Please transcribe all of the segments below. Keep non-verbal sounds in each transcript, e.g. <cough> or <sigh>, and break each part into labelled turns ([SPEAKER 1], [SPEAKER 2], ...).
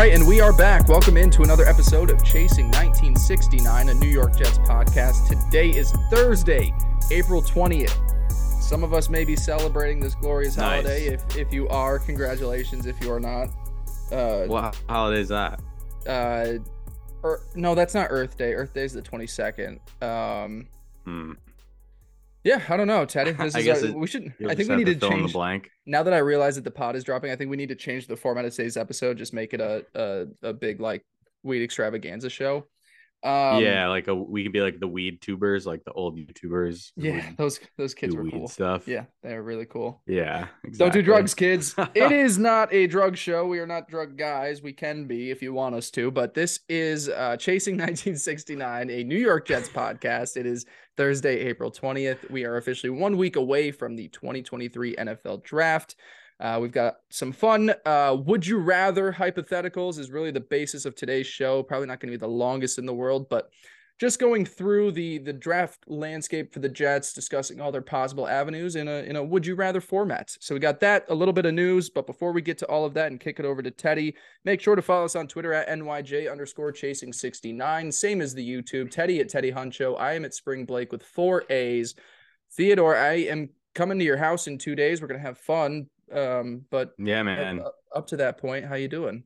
[SPEAKER 1] right, and we are back. Welcome into another episode of Chasing 1969, a New York Jets podcast. Today is Thursday, April 20th. Some of us may be celebrating this glorious
[SPEAKER 2] Nice.
[SPEAKER 1] holiday. If if you are, congratulations. If you are not, uh,
[SPEAKER 2] What holiday is that?
[SPEAKER 1] uh, Ear- no, that's not Earth Day. Earth Day is the 22nd. Um,
[SPEAKER 2] Hmm.
[SPEAKER 1] Yeah, I don't know, Teddy. <laughs> This
[SPEAKER 2] I
[SPEAKER 1] is our-
[SPEAKER 2] it-
[SPEAKER 1] we should. I think we need to
[SPEAKER 2] in
[SPEAKER 1] change
[SPEAKER 2] the blank.
[SPEAKER 1] now that I realize that the pod is dropping, I think we need to change the format of today's episode. Just make it a a, a big like weed extravaganza show. Um,
[SPEAKER 2] yeah, like a we could be like the weed tubers, like the old YouTubers.
[SPEAKER 1] yeah.
[SPEAKER 2] would
[SPEAKER 1] Those those kids were cool.
[SPEAKER 2] stuff.
[SPEAKER 1] Yeah, they're really cool.
[SPEAKER 2] yeah.
[SPEAKER 1] Don't do drugs, kids. <laughs> it is not a drug show. We are not drug guys. We can be if you want us to, but this is uh, Chasing <laughs> 1969, a New York Jets podcast. It is Thursday, April 20th. We are officially one week away from the 2023 NFL Draft. Uh, we've got some fun. Uh, would you rather hypotheticals is really the basis of today's show. Probably not going to be the longest in the world, but just going through the the draft landscape for the Jets, discussing all their possible avenues in a in a would you rather format. So we got that, a little bit of news, but before we get to all of that and kick it over to Teddy, make sure to follow us on Twitter at NYJ underscore chasing 69. Same as the YouTube. Teddy at Teddy Huncho. I am at Spring Blake with four A's. Theodore, I am coming to your house in two days. We're gonna have fun. Um, but
[SPEAKER 2] Yeah, man.
[SPEAKER 1] up, up to that point, how you doing?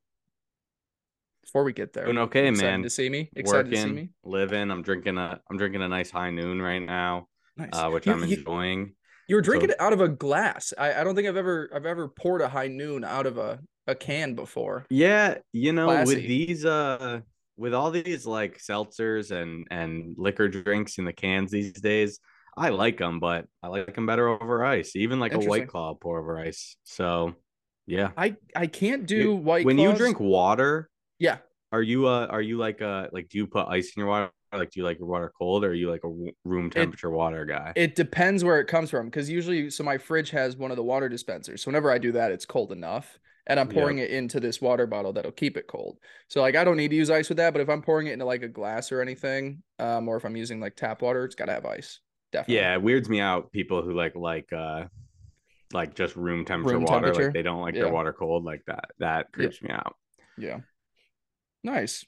[SPEAKER 1] Before we get there,
[SPEAKER 2] Doing okay,
[SPEAKER 1] excited
[SPEAKER 2] man.
[SPEAKER 1] To see me, excited to see me.
[SPEAKER 2] living. I'm drinking a I'm drinking a nice high noon right now,
[SPEAKER 1] Nice.
[SPEAKER 2] uh, which
[SPEAKER 1] You-
[SPEAKER 2] I'm
[SPEAKER 1] you-
[SPEAKER 2] enjoying.
[SPEAKER 1] You were drinking
[SPEAKER 2] So-
[SPEAKER 1] it out of a glass. I, I don't think I've ever I've ever poured a high noon out of a, a can before.
[SPEAKER 2] Yeah, you know,
[SPEAKER 1] Classy.
[SPEAKER 2] with these uh with all these like seltzers and and liquor drinks in the cans these days, I like them, but I like them better over ice. Even like a white claw pour over ice. So, yeah.
[SPEAKER 1] I I can't do
[SPEAKER 2] You-
[SPEAKER 1] white
[SPEAKER 2] when you drink water,
[SPEAKER 1] Yeah,
[SPEAKER 2] are you uh are you like uh like do you put ice in your water? Like do you like your water cold or are you like a room temperature water guy?
[SPEAKER 1] it depends where it comes from because usually so my fridge has one of the water dispensers. So whenever I do that, it's cold enough. And I'm
[SPEAKER 2] Yep.
[SPEAKER 1] pouring it into this water bottle that'll keep it cold. So like I don't need to use ice with that, but if I'm pouring it into like a glass or anything, um, or if I'm using like tap water, it's gotta have ice. Definitely.
[SPEAKER 2] yeah, it weirds me out people who like like uh like just room temperature
[SPEAKER 1] Room
[SPEAKER 2] water
[SPEAKER 1] temperature?
[SPEAKER 2] like they don't like
[SPEAKER 1] Yeah.
[SPEAKER 2] their water cold like that. That creeps me out.
[SPEAKER 1] Yeah. Nice.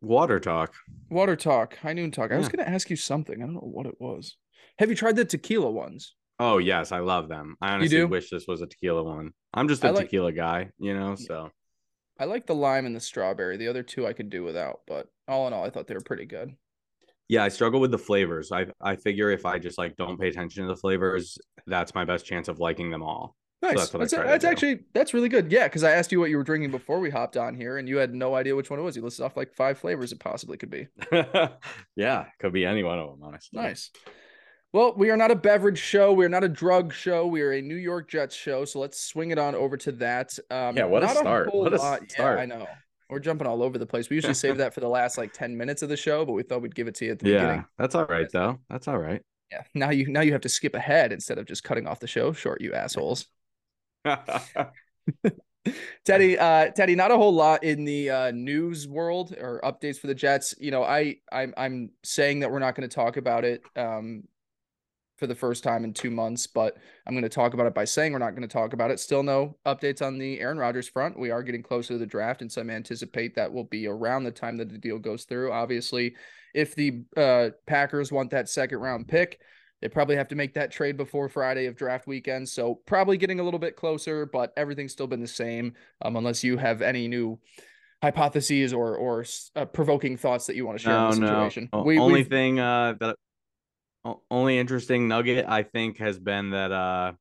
[SPEAKER 2] Water talk.
[SPEAKER 1] Water talk, high noon talk. I was gonna ask you something. I don't know what it was. Have you tried the tequila ones?
[SPEAKER 2] Oh yes, I love them. I honestly wish this was a tequila one. I'm just a
[SPEAKER 1] like-
[SPEAKER 2] tequila guy, you know. So
[SPEAKER 1] I like the lime and the strawberry. The other two I could do without, but all in all, I thought they were pretty good.
[SPEAKER 2] Yeah, I struggle with the flavors. I I figure if I just like don't pay attention to the flavors, that's my best chance of liking them all.
[SPEAKER 1] Nice.
[SPEAKER 2] that's what
[SPEAKER 1] that's that's actually that's really good. Yeah, because I asked you what you were drinking before we hopped on here, and you had no idea which one it was. You listed off like five flavors it possibly could be. <laughs>
[SPEAKER 2] yeah, could be any one of them, honestly.
[SPEAKER 1] Nice. Well, we are not a beverage show. We are not a drug show. We are a New York Jets show. So let's swing it on over to that. Um,
[SPEAKER 2] Yeah, what a start.
[SPEAKER 1] whole
[SPEAKER 2] What a
[SPEAKER 1] lot-
[SPEAKER 2] start.
[SPEAKER 1] Yeah, I know. We're jumping all over the place. We usually save <laughs> that for the last like 10 minutes of the show, but we thought we'd give it to you at the
[SPEAKER 2] Yeah,
[SPEAKER 1] beginning.
[SPEAKER 2] that's all right though. That's all right.
[SPEAKER 1] Yeah. Now you now you have to skip ahead instead of just cutting off the show short, you assholes. <laughs> <laughs> Teddy, uh, Teddy, not a whole lot in the uh, news world or updates for the Jets. You know, I, I'm, I'm saying that we're not going to talk about it um, for the first time in two months, but I'm going to talk about it by saying we're not going to talk about it. Still no updates on the Aaron Rodgers front. We are getting closer to the draft, and some anticipate that will be around the time that the deal goes through. Obviously, if the uh, Packers want that second round pick, they probably have to make that trade before Friday of draft weekend. So probably getting a little bit closer, but everything's still been the same. Um, unless you have any new hypotheses or or uh, provoking thoughts that you want to share
[SPEAKER 2] no,
[SPEAKER 1] in the situation.
[SPEAKER 2] O-
[SPEAKER 1] We,
[SPEAKER 2] only thing uh that o- only interesting nugget I think has been that uh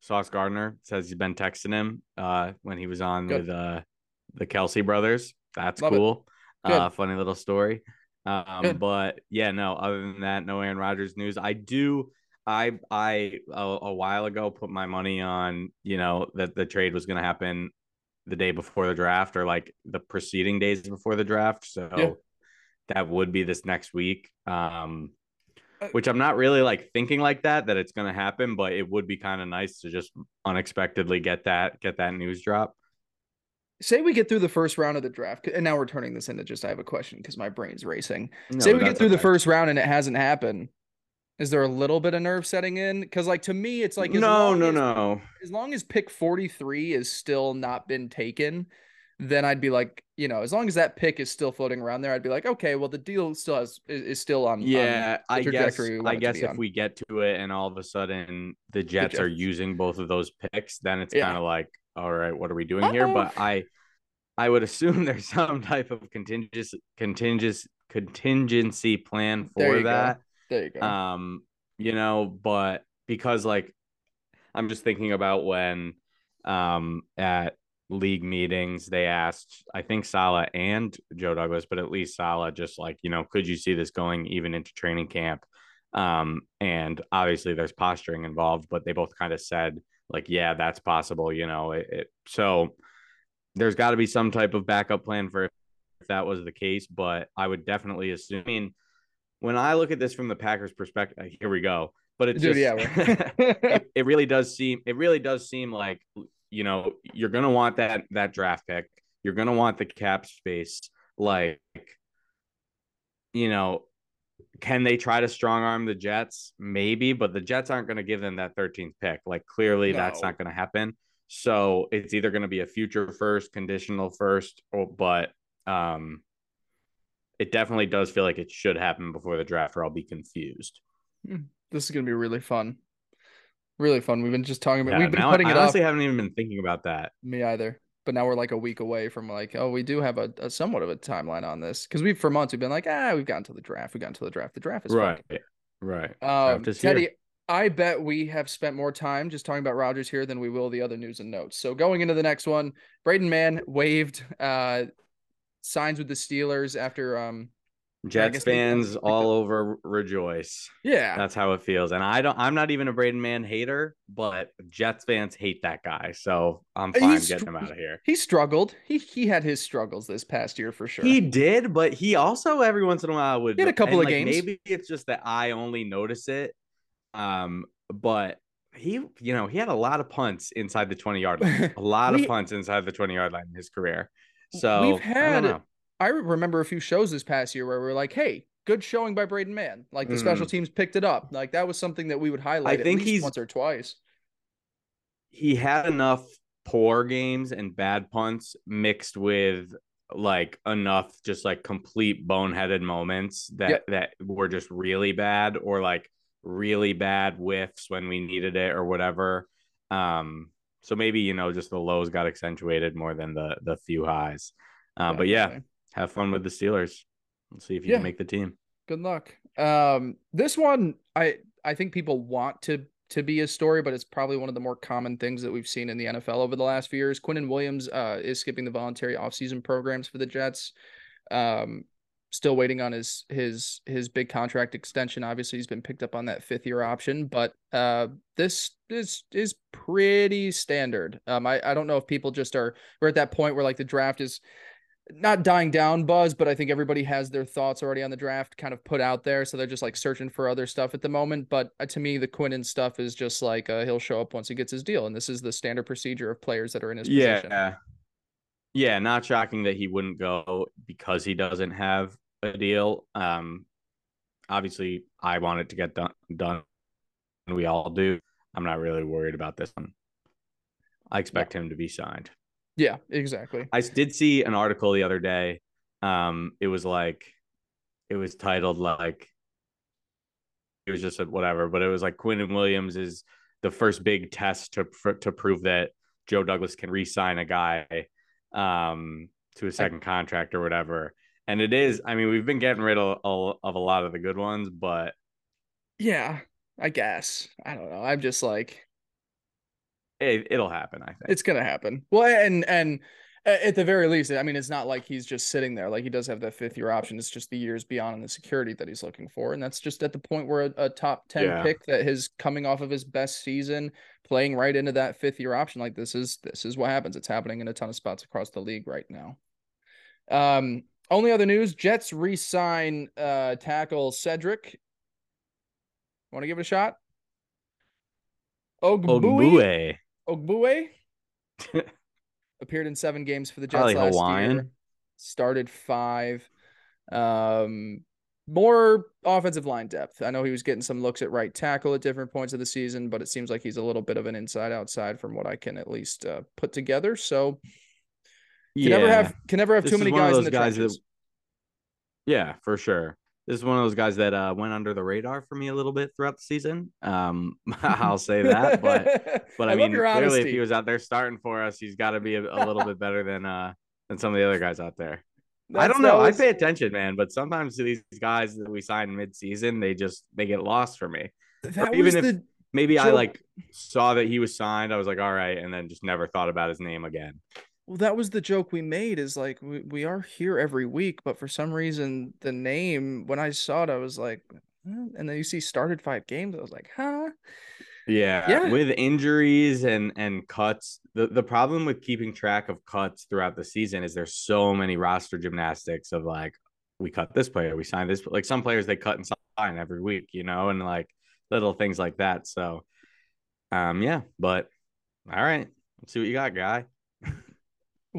[SPEAKER 2] Sauce Gardner says he's been texting him uh when he was on
[SPEAKER 1] Good.
[SPEAKER 2] with uh the Kelce brothers. That's
[SPEAKER 1] Love
[SPEAKER 2] cool. Uh funny little story. Um
[SPEAKER 1] Good.
[SPEAKER 2] but yeah, no, other than that, no Aaron Rodgers news. I do I I a, a while ago put my money on, you know, that the trade was gonna happen the day before the draft or like the preceding days before the draft. So
[SPEAKER 1] Yeah.
[SPEAKER 2] that would be this next week. Um
[SPEAKER 1] Uh,
[SPEAKER 2] which I'm not really like thinking like that that it's gonna happen, but it would be kind of nice to just unexpectedly get that get that news drop.
[SPEAKER 1] say we get through the first round of the draft, and now we're turning this into just I have a question because my brain's racing.
[SPEAKER 2] No,
[SPEAKER 1] say we get through the first round and it hasn't happened. Is there a little bit of nerve setting in? Because like to me, it's like as
[SPEAKER 2] no, no,
[SPEAKER 1] as-
[SPEAKER 2] no.
[SPEAKER 1] as long as pick 43 is still not been taken then I'd be like, you know, as long as that pick is still floating around there, I'd be like, okay, well, the deal still has is, is still on.
[SPEAKER 2] Yeah,
[SPEAKER 1] on
[SPEAKER 2] I guess. I guess if
[SPEAKER 1] on.
[SPEAKER 2] we get to it and all of a sudden the Jets, the Jets. are using both of those picks, then it's yeah. kind of like, all right, what are we doing Uh-oh. here? But I, I would <laughs> assume there's some type of contingency, contingency, contingency plan for that.
[SPEAKER 1] Go. There you go.
[SPEAKER 2] Um, you know, but because like, I'm just thinking about when, um, at league meetings, they asked, I think Saleh and Joe Douglas, but at least Saleh, just like, you know, could you see this going even into training camp? Um, and obviously there's posturing involved, but they both kind of said, like, yeah, that's possible, you know. It, it so there's got to be some type of backup plan for if that was the case, but I would definitely assume. I mean, when I look at this from the Packers' perspective, here we go. But it's Dude, yeah, <laughs> it, it really does seem, it really does seem like you know, you're gonna want that that draft pick. You're gonna want the cap space. Like, you know, can they try to strong arm the Jets? Maybe, but the Jets aren't gonna give them that 13th pick. Like, clearly, no. that's not gonna happen. So it's either gonna be a future first, conditional first, or but um, it definitely does feel like it should happen before the draft, or I'll be confused.
[SPEAKER 1] Hmm. This is gonna be really fun really fun. We've been just talking about.
[SPEAKER 2] Yeah,
[SPEAKER 1] we've been
[SPEAKER 2] now,
[SPEAKER 1] putting
[SPEAKER 2] I
[SPEAKER 1] it
[SPEAKER 2] honestly haven't even been thinking about that.
[SPEAKER 1] Me either. But now we're like a week away from like, oh, we do have a, a somewhat of a timeline on this because we've for months we've been like, ah, we've gotten to the draft, we've gotten to the draft. The draft is
[SPEAKER 2] right,
[SPEAKER 1] fun.
[SPEAKER 2] right.
[SPEAKER 1] Um, Teddy. I bet we have spent more time just talking about Rodgers here than we will the other news and notes. So going into the next one, Braden Mann waived uh signs with the Steelers after um
[SPEAKER 2] Jets fans all over rejoice.
[SPEAKER 1] Yeah.
[SPEAKER 2] That's how it feels. And I don't I'm not even a Braden Mann hater, but Jets fans hate that guy. So I'm fine He's, getting him out of here.
[SPEAKER 1] He struggled. He he had his struggles this past year for sure.
[SPEAKER 2] He did, but he also every once in a while would
[SPEAKER 1] get a couple of like, games.
[SPEAKER 2] Maybe it's just that I only notice it. Um, but he, you know, he had a lot of punts inside the 20 yard line. <laughs> A lot we, of punts inside the 20 yard line in his career. So
[SPEAKER 1] we've had I remember a few shows this past year where we are like, hey, good showing by Braden Mann. Like the mm. special teams picked it up. Like that was something that we would highlight. I think he's once or twice.
[SPEAKER 2] He had enough poor games and bad punts mixed with like enough just like complete boneheaded moments that yep. that were just really bad or like really bad whiffs when we needed it or whatever. Um, so maybe you know just the lows got accentuated more than the the few highs. Um, but yeah, have fun with the Steelers. Let's see if you yeah. can make the team.
[SPEAKER 1] Good luck. Um, this one, I I think people want to to be a story, but it's probably one of the more common things that we've seen in the NFL over the last few years. Quinnen Williams uh, is skipping the voluntary offseason programs for the Jets. Um, still waiting on his his his big contract extension. Obviously, he's been picked up on that fifth year option, but uh, this is is pretty standard. Um, I I don't know if people just are we're at that point where like the draft is not dying down buzz, but I think everybody has their thoughts already on the draft kind of put out there. So they're just like searching for other stuff at the moment. But uh, to me, the Quinnen stuff is just like uh, he'll show up once he gets his deal. And this is the standard procedure of players that are in his
[SPEAKER 2] yeah.
[SPEAKER 1] position.
[SPEAKER 2] Yeah. Not shocking that he wouldn't go because he doesn't have a deal. Um, obviously, I want it to get done. done. And we all do. I'm not really worried about this one. I expect yeah. him to be signed.
[SPEAKER 1] Yeah, exactly.
[SPEAKER 2] I did see an article the other day. Um, it was like, it was titled like, it was just a, whatever, but it was like Quinnen Williams is the first big test to for, to prove that Joe Douglas can re-sign a guy um, to a second contract or whatever. And it is. I mean, we've been getting rid of, of a lot of the good ones, but
[SPEAKER 1] yeah, I guess I don't know. I'm just like
[SPEAKER 2] it, will happen. I think
[SPEAKER 1] it's gonna happen. Well, and and at the very least, I mean, it's not like he's just sitting there. Like he does have that fifth year option. It's just the years beyond and the security that he's looking for, and that's just at the point where a, a top ten yeah. pick that is coming off of his best season, playing right into that fifth year option. Like this is this is what happens. It's happening in a ton of spots across the league right now. Um, only other news: Jets re-sign uh, tackle Cedric. Want to give it a shot? Ogbuehi. Ogbuehi <laughs> appeared in seven games for the Jets Probably last Hawaiian. year. Started five. Um, more offensive line depth. I know he was getting some looks at right tackle at different points of the season, but it seems like he's a little bit of an inside outside from what I can at least uh, put together. So, Can yeah. never have can never have this too many guys in the guys trenches. That,
[SPEAKER 2] yeah, for sure. This is one of those guys that uh, went under the radar for me a little bit throughout the season. Um, <laughs> I'll say that, but <laughs> but I, I mean, clearly, if he was out there starting for us, he's got to be a, a little bit better than uh than some of the other guys out there. <laughs> That's, I don't know. Was... I pay attention, man, but sometimes these guys that we sign mid-season, they just they get lost for me. That even if the... maybe. I like saw that he was signed, I was like, all right, and then just never thought about his name again.
[SPEAKER 1] Well, that was the joke we made. Is like we, we are here every week, but for some reason, the name when I saw it, I was like, and then you see started five games, I was like, huh.
[SPEAKER 2] Yeah, yeah. With injuries and and cuts, the the problem with keeping track of cuts throughout the season is there's so many roster gymnastics of like we cut this player, we signed this. Like some players they cut and sign every week, you know, and like little things like that. So, um, yeah. But all right, let's see what you got, guy.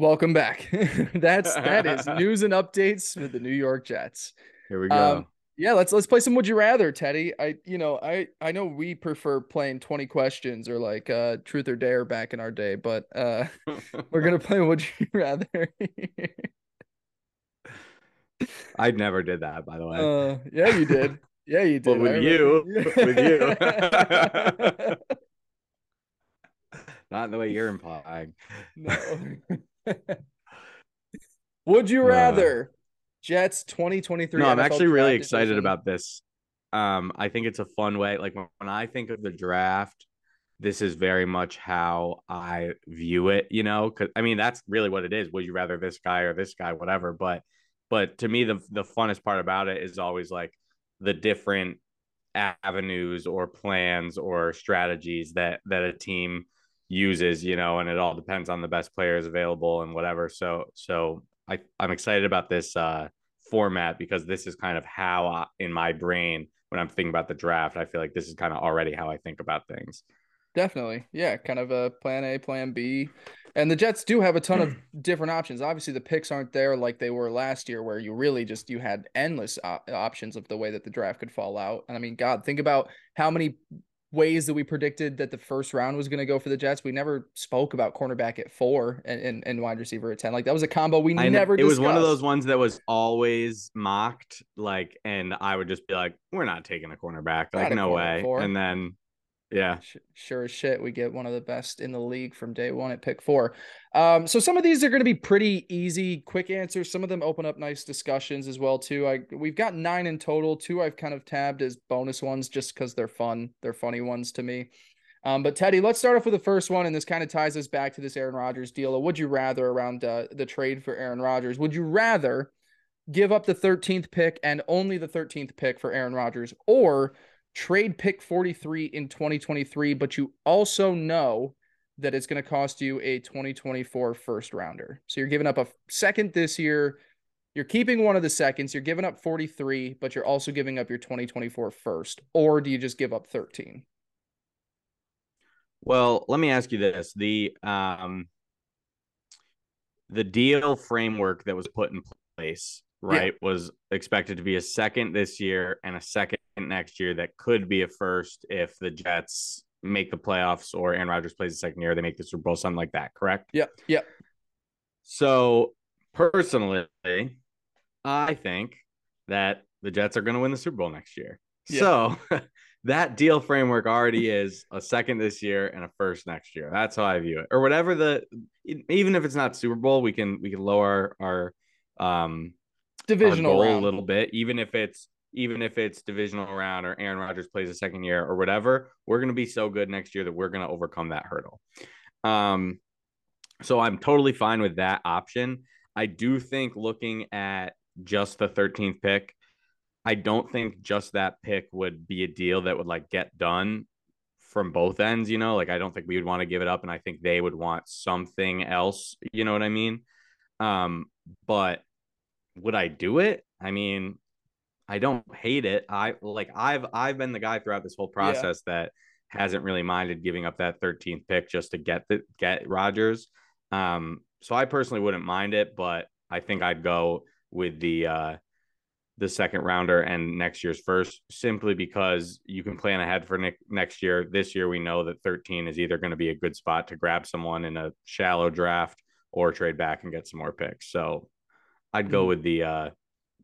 [SPEAKER 1] Welcome back. <laughs> That's that is <laughs> news and updates with the New York Jets.
[SPEAKER 2] Here we go. Um,
[SPEAKER 1] yeah, let's let's play some would you rather, Teddy. I you know, I I know we prefer playing 20 questions or like uh truth or dare back in our day, but uh <laughs> we're going to play would you rather.
[SPEAKER 2] I never did that, by the way.
[SPEAKER 1] Uh yeah, you did. Yeah, you did.
[SPEAKER 2] But with you, with you. Not the way you're implying.
[SPEAKER 1] No. <laughs> would you rather Jets 2023.
[SPEAKER 2] No, I'm actually really excited division. about this. Um, I think it's a fun way. Like when, when I think of the draft, this is very much how I view it, you know, because I mean that's really what it is. Would you rather this guy or this guy, whatever. But but to me, the the funnest part about it is always like the different avenues or plans or strategies that that a team uses, you know, and it all depends on the best players available and whatever. So so I, I'm excited about this uh, format because this is kind of how I, in my brain when I'm thinking about the draft, I feel like this is kind of already how I think about things.
[SPEAKER 1] Definitely. Yeah. Kind of a plan A, plan B. And the Jets do have a ton of <clears throat> different options. Obviously, the picks aren't there like they were last year, where you really just you had endless op- options of the way that the draft could fall out. And I mean, God, think about how many ways that we predicted that the first round was going to go for the Jets. We never spoke about cornerback at four and, and, and wide receiver at 10. Like that was a combo we I never It
[SPEAKER 2] discussed. was one of those ones that was always mocked. Like, and I would just be like, we're not taking a cornerback. Like, no way. Four. And then yeah.
[SPEAKER 1] Sure as shit. We get one of the best in the league from day one at pick four. Um, so some of these are going to be pretty easy, quick answers. Some of them open up nice discussions as well, too. I we've got nine in total. Two I've kind of tabbed as bonus ones just because they're fun. They're funny ones to me. Um, but Teddy, let's start off with the first one, and this kind of ties us back to this Aaron Rodgers deal. Would you rather around uh, the trade for Aaron Rodgers? Would you rather give up the 13th pick and only the 13th pick for Aaron Rodgers, or trade pick 43 in 2023, but you also know that it's going to cost you a 2024 first rounder. So you're giving up a second this year. You're keeping one of the seconds. You're giving up 43, but you're also giving up your 2024 first. Or do you just give up 13?
[SPEAKER 2] Well, let me ask you this. The um the deal framework that was put in place right, yeah. was expected to be a second this year and a second next year that could be a first if the Jets make the playoffs or Aaron Rodgers plays the second year, they make the Super Bowl, something like that, correct?
[SPEAKER 1] Yep. Yep.
[SPEAKER 2] So personally, I think that the Jets are going to win the Super Bowl next year. Yep. So <laughs> that deal framework already is a second this year and a first next year. That's how I view it. Or whatever the even if it's not Super Bowl, we can we can lower our um
[SPEAKER 1] divisional
[SPEAKER 2] goal round. a little bit, even if it's even if it's divisional round or Aaron Rodgers plays a second year or whatever, we're going to be so good next year that we're going to overcome that hurdle. Um, so I'm totally fine with that option. I do think looking at just the 13th pick, I don't think just that pick would be a deal that would like get done from both ends, you know, like I don't think we would want to give it up and I think they would want something else, you know what I mean? Um, but would I do it? I mean, I don't hate it. I like I've I've been the guy throughout this whole process yeah. that hasn't really minded giving up that 13th pick just to get the get Rodgers. Um, so I personally wouldn't mind it, but I think I'd go with the uh the second rounder and next year's first simply because you can plan ahead for ne- next year. This year we know that 13 is either going to be a good spot to grab someone in a shallow draft or trade back and get some more picks. So I'd go mm-hmm. with the uh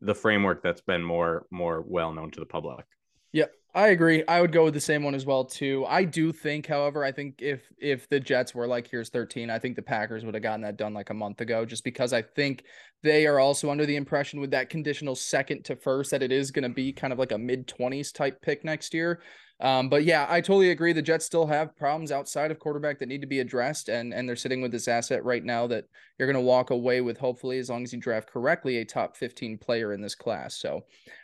[SPEAKER 2] the framework that's been more more well known to the public.
[SPEAKER 1] Yeah, I agree. I would go with the same one as well too. I do think, however, I think if if the Jets were like here's 13, I think the Packers would have gotten that done like a month ago just because I think they are also under the impression with that conditional second to first that it is going to be kind of like a mid 20s type pick next year. Um, but yeah, I totally agree. The Jets still have problems outside of quarterback that need to be addressed, and and they're sitting with this asset right now that you're going to walk away with, hopefully, as long as you draft correctly, a top 15 player in this class. So,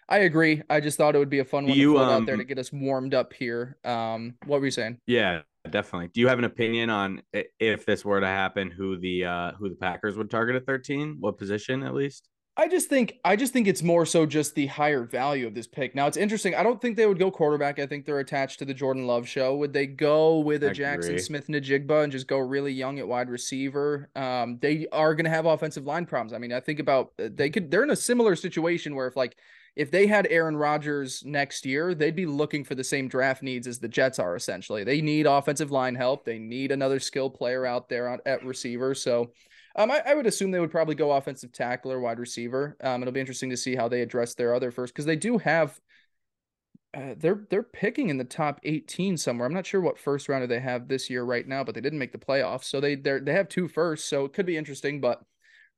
[SPEAKER 1] I agree. I just thought it would be a fun one you, to um, out there to um, get us warmed up here. Um, what were you saying?
[SPEAKER 2] Yeah, definitely. Do you have an opinion on if this were to happen, who the uh, who the Packers would target at 13? What position, at least?
[SPEAKER 1] I just think I just think it's more so just the higher value of this pick. Now it's interesting. I don't think they would go quarterback. I think they're attached to the Jordan Love show. Would they go with a Jaxon Smith-Njigba and just go really young at wide receiver? Um, they are going to have offensive line problems. I mean, I think about uh, they could. They're in a similar situation where if like if they had Aaron Rodgers next year, they'd be looking for the same draft needs as the Jets are. Essentially, they need offensive line help. They need another skill player out there at receiver. So um, I, I, would assume they would probably go offensive tackle or wide receiver. Um, it'll be interesting to see how they address their other first because they do have. Uh, they're they're picking in the top 18 somewhere. I'm not sure what first rounder they have this year right now, but they didn't make the playoffs, so they they they have two firsts, so it could be interesting. But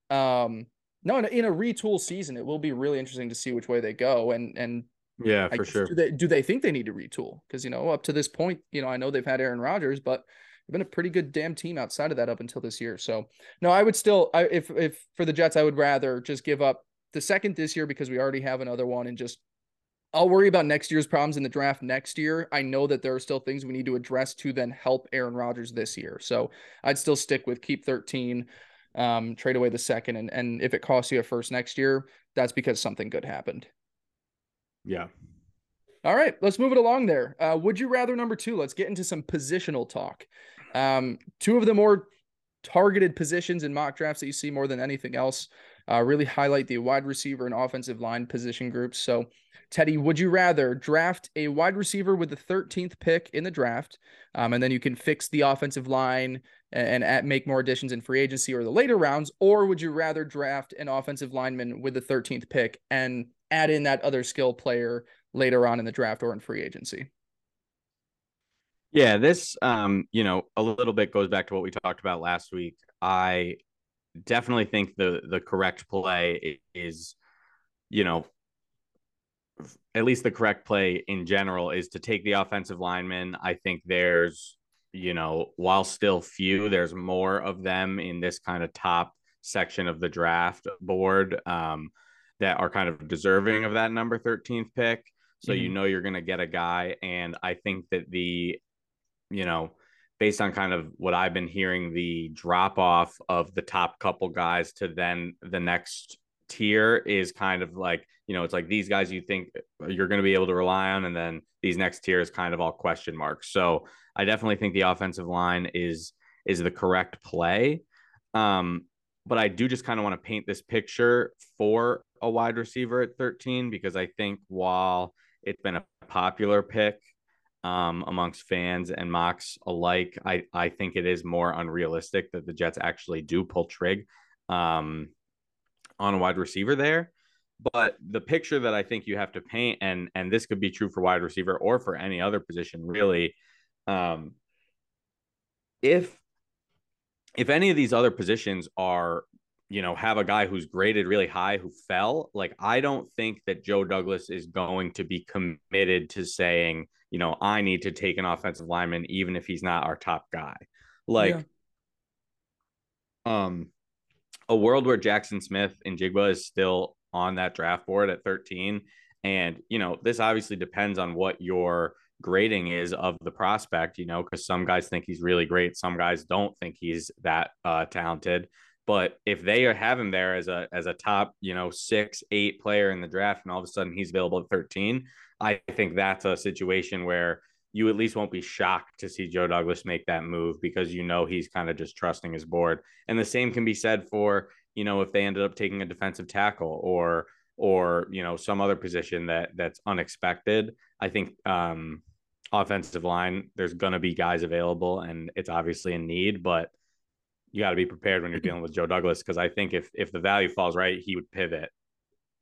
[SPEAKER 1] um, no, in a, in a retool season, it will be really interesting to see which way they go. And and
[SPEAKER 2] yeah, I for sure.
[SPEAKER 1] Do they, do they think they need to retool? Because you know, up to this point, you know, I know they've had Aaron Rodgers, but they've been a pretty good damn team outside of that up until this year. So no, I would still, I, if if for the Jets, I would rather just give up the second this year because we already have another one and just I'll worry about next year's problems in the draft next year. I know that there are still things we need to address to then help Aaron Rodgers this year. So I'd still stick with keep 13, um, trade away the second, and and if it costs you a first next year, that's because something good happened.
[SPEAKER 2] Yeah.
[SPEAKER 1] All right, let's move it along there. Uh, would you rather number two? Let's get into some positional talk. Um, two of the more targeted positions in mock drafts that you see more than anything else uh, really highlight the wide receiver and offensive line position groups. So, Teddy, would you rather draft a wide receiver with the 13th pick in the draft, um, and then you can fix the offensive line and, and make more additions in free agency or the later rounds, or would you rather draft an offensive lineman with the 13th pick and add in that other skill player later on in the draft or in free agency?
[SPEAKER 2] Yeah, this um, you know, a little bit goes back to what we talked about last week. I definitely think the the correct play is, you know, at least the correct play in general is to take the offensive lineman. I think there's, you know, while still few, there's more of them in this kind of top section of the draft board um, that are kind of deserving of that number 13th pick. So mm-hmm. you know you're going to get a guy, and I think that the you know, based on kind of what I've been hearing, the drop off of the top couple guys to then the next tier is kind of like, you know, it's like these guys you think you're going to be able to rely on, and then these next tier is kind of all question marks. So I definitely think the offensive line is is the correct play. Um, but I do just kind of want to paint this picture for a wide receiver at 13 because I think while it's been a popular pick um, amongst fans and mocks alike. I, I think it is more unrealistic that the Jets actually do pull trig um, on a wide receiver there. But the picture that I think you have to paint, and and this could be true for wide receiver or for any other position, really. Um, if if any of these other positions are you know, have a guy who's graded really high who fell, like I don't think that Joe Douglas is going to be committed to saying, you know, I need to take an offensive lineman even if he's not our top guy. Like yeah. um a world where Jaxon Smith-Njigba is still on that draft board at 13 and you know, this obviously depends on what your grading is of the prospect, you know, because some guys think he's really great, some guys don't think he's that uh, talented. But if they have him there as a as a top, you know, six, eight player in the draft, and all of a sudden he's available at 13, I think that's a situation where you at least won't be shocked to see Joe Douglas make that move because you know he's kind of just trusting his board. And the same can be said for, you know, if they ended up taking a defensive tackle or or, you know, some other position that that's unexpected. I think um offensive line, there's gonna be guys available and it's obviously a need, but you got to be prepared when you're dealing with Joe Douglas because I think if if the value falls right, he would pivot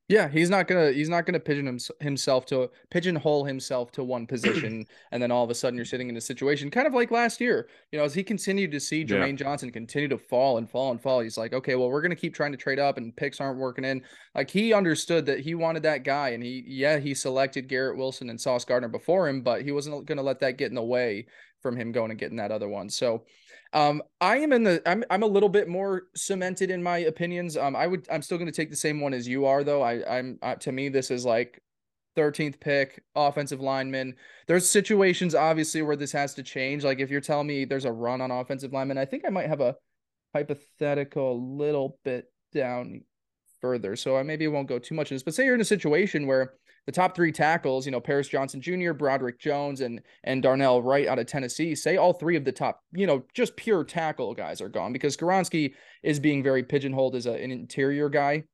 [SPEAKER 1] yeah, he's not gonna he's not gonna pigeon himself to pigeonhole himself to one position, <clears throat> and then all of a sudden you're sitting in a situation kind of like last year. You know, as he continued to see Jermaine yeah. Johnson continue to fall and fall and fall, he's like, okay, well, we're gonna keep trying to trade up, and picks aren't working in. Like he understood that he wanted that guy, and he yeah he selected Garrett Wilson and Sauce Gardner before him, but he wasn't gonna let that get in the way from him going and getting that other one. So um, I am in the I'm I'm a little bit more cemented in my opinions. Um, I would I'm still going to take the same one as you are though. I I'm uh, to me this is like 13th pick offensive lineman. There's situations obviously where this has to change. Like if you're telling me there's a run on offensive lineman, I think I might have a hypothetical a little bit down further. So I maybe won't go too much in this. But say you're in a situation where the top three tackles, you know, Paris Johnson Jr., Broderick Jones, and and Darnell Wright out of Tennessee, say all three of the top, you know, just pure tackle guys are gone because Skoronski is being very pigeonholed as a, an interior guy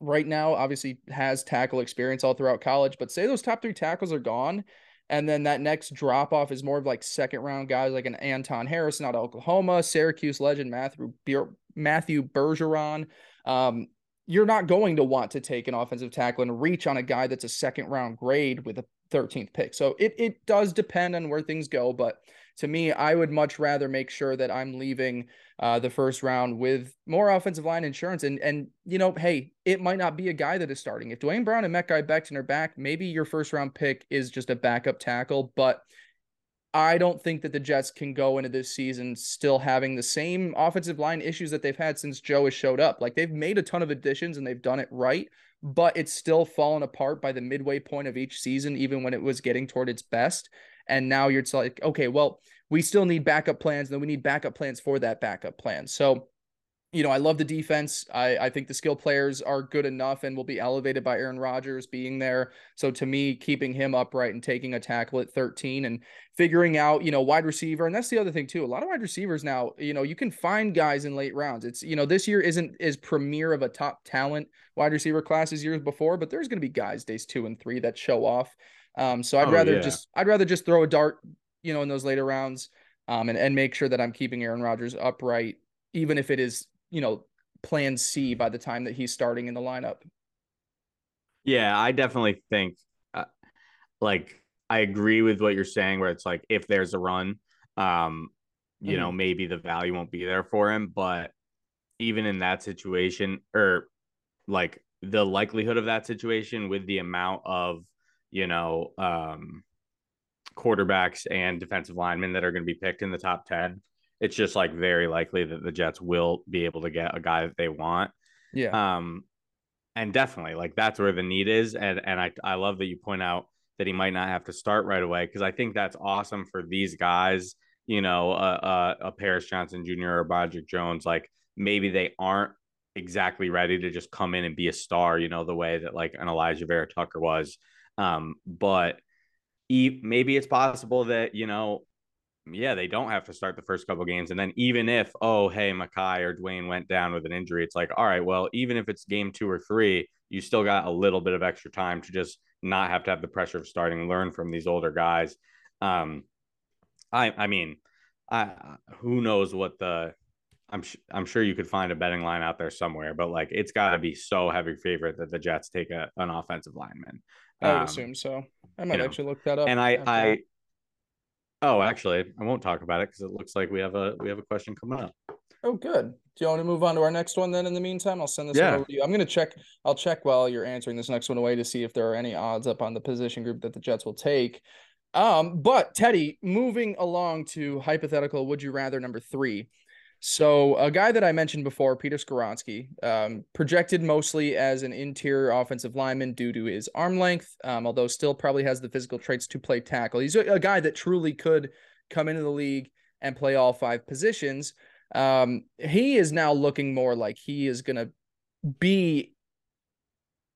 [SPEAKER 1] right now. Obviously, has tackle experience all throughout college, but say those top three tackles are gone. And then that next drop off is more of like second round guys like an Anton Harrison out of Oklahoma, Syracuse legend Matthew Matthew Bergeron. Um, you're not going to want to take an offensive tackle and reach on a guy that's a second round grade with a 13th pick. So it it does depend on where things go, but to me, I would much rather make sure that I'm leaving uh, the first round with more offensive line insurance. And and you know, hey, it might not be a guy that is starting. If Duane Brown and Mekhi Becton are back, maybe your first round pick is just a backup tackle, but I don't think that the Jets can go into this season still having the same offensive line issues that they've had since Joe has showed up. Like they've made a ton of additions and they've done it right, but it's still fallen apart by the midway point of each season, even when it was getting toward its best. And now you're like, okay, well, we still need backup plans, and then we need backup plans for that backup plan. So you know, I love the defense. I, I think the skill players are good enough and will be elevated by Aaron Rodgers being there. So to me, keeping him upright and taking a tackle at 13 and figuring out, you know, wide receiver. And that's the other thing too. A lot of wide receivers now, you know, you can find guys in late rounds. It's, you know, this year isn't as premier of a top talent wide receiver class as years before, but there's going to be guys days two and three that show off. Um, so I'd oh, rather yeah. just, I'd rather just throw a dart, you know, in those later rounds. Um, and, and make sure that I'm keeping Aaron Rodgers upright, even if it is you know, plan C by the time that he's starting in the lineup.
[SPEAKER 2] Yeah, I definitely think uh, like I agree with what you're saying where it's like if there's a run, um, you mm-hmm. know, maybe the value won't be there for him, but even in that situation or like the likelihood of that situation with the amount of, you know, um quarterbacks and defensive linemen that are going to be picked in the top 10 it's just like very likely that the Jets will be able to get a guy that they want.
[SPEAKER 1] Yeah.
[SPEAKER 2] Um, and definitely like that's where the need is. And and I I love that you point out that he might not have to start right away because I think that's awesome for these guys. You know, uh, uh, a Paris Johnson Jr. or Broderick Jones, like maybe they aren't exactly ready to just come in and be a star. You know, the way that like an Alijah Vera-Tucker was. Um, but maybe it's possible that you know yeah, they don't have to start the first couple games. And then even if, oh, hey, Mekhi or Duane went down with an injury, it's like, all right, well, even if it's game two or three, you still got a little bit of extra time to just not have to have the pressure of starting, learn from these older guys. Um, I, I mean, I, who knows what the, I'm, I'm sure you could find a betting line out there somewhere, but like it's got to be so heavy favorite that the Jets take a, an offensive lineman.
[SPEAKER 1] I would um, assume so. I might actually know. look that up.
[SPEAKER 2] And I, I, Oh, actually, I won't talk about it because it looks like we have a we have a question coming up.
[SPEAKER 1] Oh, good. Do you want to move on to our next one then? In the meantime, I'll send this yeah. over to you. I'm gonna check. I'll check while you're answering this next one away to see if there are any odds up on the position group that the Jets will take. Um, but Teddy, moving along to hypothetical, would you rather number three? So a guy that I mentioned before, Peter Skoronski, um, projected mostly as an interior offensive lineman due to his arm length, um, although still probably has the physical traits to play tackle. He's a, a, guy that truly could come into the league and play all five positions. Um, he is now looking more like he is going to be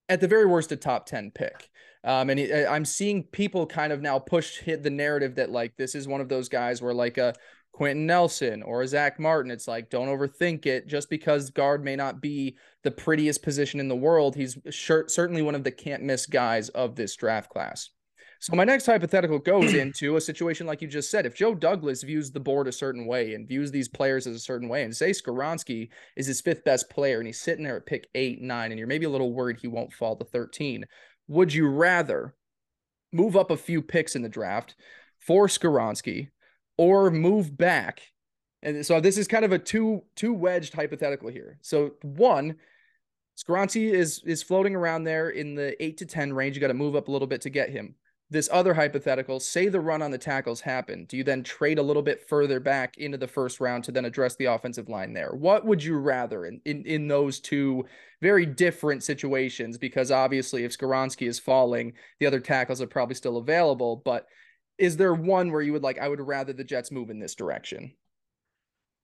[SPEAKER 1] at the very worst a top 10 pick. Um, and he, I'm seeing people kind of now push hit the narrative that like this is one of those guys where like a Quenton Nelson or Zack Martin. It's like, don't overthink it. Just because guard may not be the prettiest position in the world, he's sure, certainly one of the can't miss guys of this draft class. So my next hypothetical goes <clears throat> into a situation like you just said. If Joe Douglas views the board a certain way and views these players as a certain way, and say Skoronski is his fifth best player and he's sitting there at pick eight, nine, and you're maybe a little worried he won't fall to 13, would you rather move up a few picks in the draft for Skoronski or move back? And so this is kind of a two two wedged hypothetical here. So one, Skoronski is is floating around there in the eight to ten range. You got to move up a little bit to get him. This other hypothetical, say the run on the tackles happen. Do you then trade a little bit further back into the first round to then address the offensive line there? What would you rather in in, in those two very different situations? Because obviously, if Skoronski is falling, the other tackles are probably still available. But is there one where you would like? I would rather the Jets move in this direction.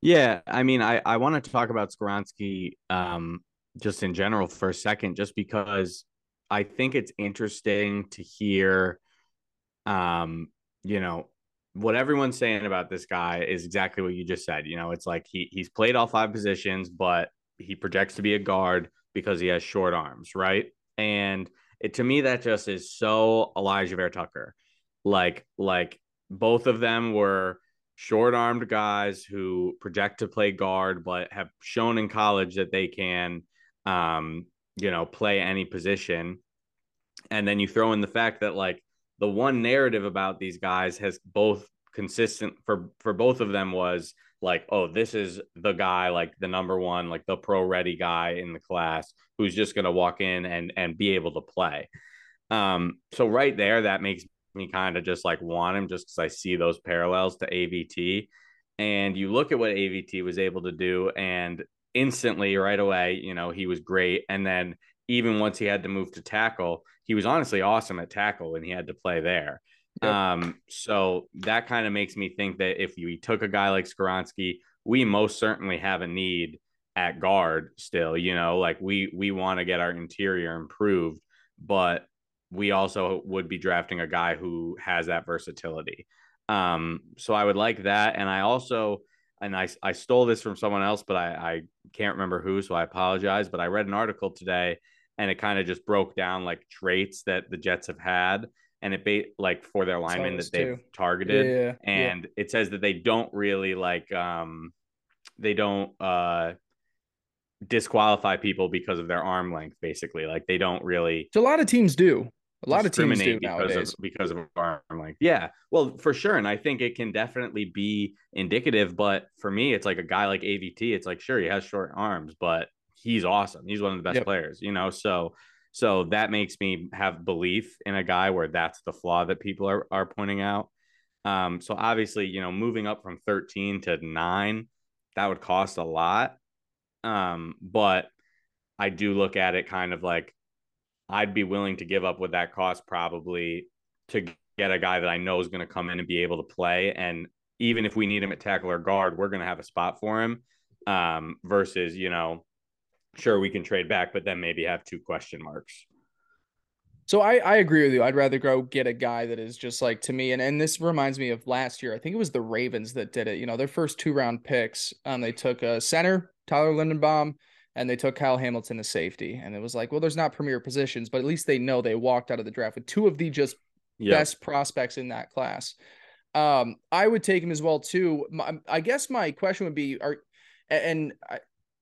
[SPEAKER 2] Yeah, I mean, I I want to talk about Skoronski um, just in general for a second, just because I think it's interesting to hear, um, you know, what everyone's saying about this guy is exactly what you just said. You know, it's like he he's played all five positions, but he projects to be a guard because he has short arms, right? And it to me that just is so Alijah Vera-Tucker. Like like both of them were short-armed guys who project to play guard but have shown in college that they can um, you know, play any position. And then you throw in the fact that like the one narrative about these guys has both consistent for for both of them was like, oh, this is the guy, like the number one, like the pro ready guy in the class who's just gonna walk in and and be able to play. Um, so right there, that makes me kind of just like want him just because I see those parallels to AVT. And you look at what AVT was able to do, and instantly right away, you know, he was great. And then even once he had to move to tackle, he was honestly awesome at tackle and he had to play there. Yep. Um, so that kind of makes me think that if we took a guy like Skoronski, we most certainly have a need at guard still, you know, like we we want to get our interior improved, but we also would be drafting a guy who has that versatility. Um, so I would like that. And I also and I, I stole this from someone else, but I, I can't remember who, so I apologize. But I read an article today and it kind of just broke down like traits that the Jets have had and it ba- like for their linemen that they've too. targeted. Yeah, and yeah. it says that they don't really like um they don't uh disqualify people because of their arm length, basically. Like they don't really
[SPEAKER 1] so a lot of teams do. A lot of teams do because
[SPEAKER 2] nowadays. Of, because of arm length. Yeah, well, for sure, and I think it can definitely be indicative. But for me, it's like a guy like AVT. It's like sure he has short arms, but he's awesome. He's one of the best yep. players, you know. So, so that makes me have belief in a guy where that's the flaw that people are are pointing out. Um, so obviously, you know, moving up from 13 to nine, that would cost a lot. Um, but I do look at it kind of like I'd be willing to give up what that cost probably to get a guy that I know is going to come in and be able to play. And even if we need him at tackle or guard, we're going to have a spot for him. Um, versus, you know, sure we can trade back, but then maybe have two question marks.
[SPEAKER 1] So I, I agree with you. I'd rather go get a guy that is just like to me, and, and this reminds me of last year. I think it was the Ravens that did it. You know, their first two round picks, um, they took a center, Tyler Linderbaum, and they took Kyle Hamilton as safety. And it was like, well, there's not premier positions, but at least they know they walked out of the draft with two of the just yep. best prospects in that class. Um, I would take him as well too. My, I guess my question would be, are and I,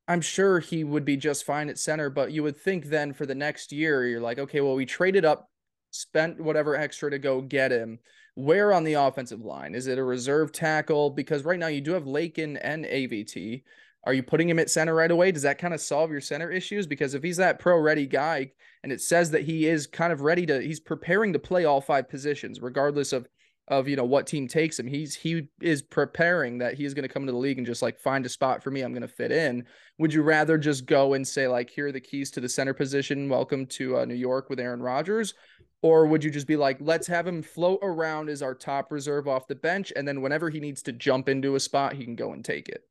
[SPEAKER 1] I'm sure he would be just fine at center, but you would think then for the next year, you're like, okay, well, we traded up, spent whatever extra to go get him. Where on the offensive line? Is it a reserve tackle? Because right now you do have Laken and AVT. Are you putting him at center right away? Does that kind of solve your center issues? Because if he's that pro ready guy and it says that he is kind of ready to, he's preparing to play all five positions, regardless of of you know what team takes him. He's he is preparing that he's going to come into the league and just like find a spot for me. I'm going to fit in. Would you rather just go and say like here are the keys to the center position? Welcome to uh, New York with Aaron Rodgers, or would you just be like let's have him float around as our top reserve off the bench, and then whenever he needs to jump into a spot, he can go and take it.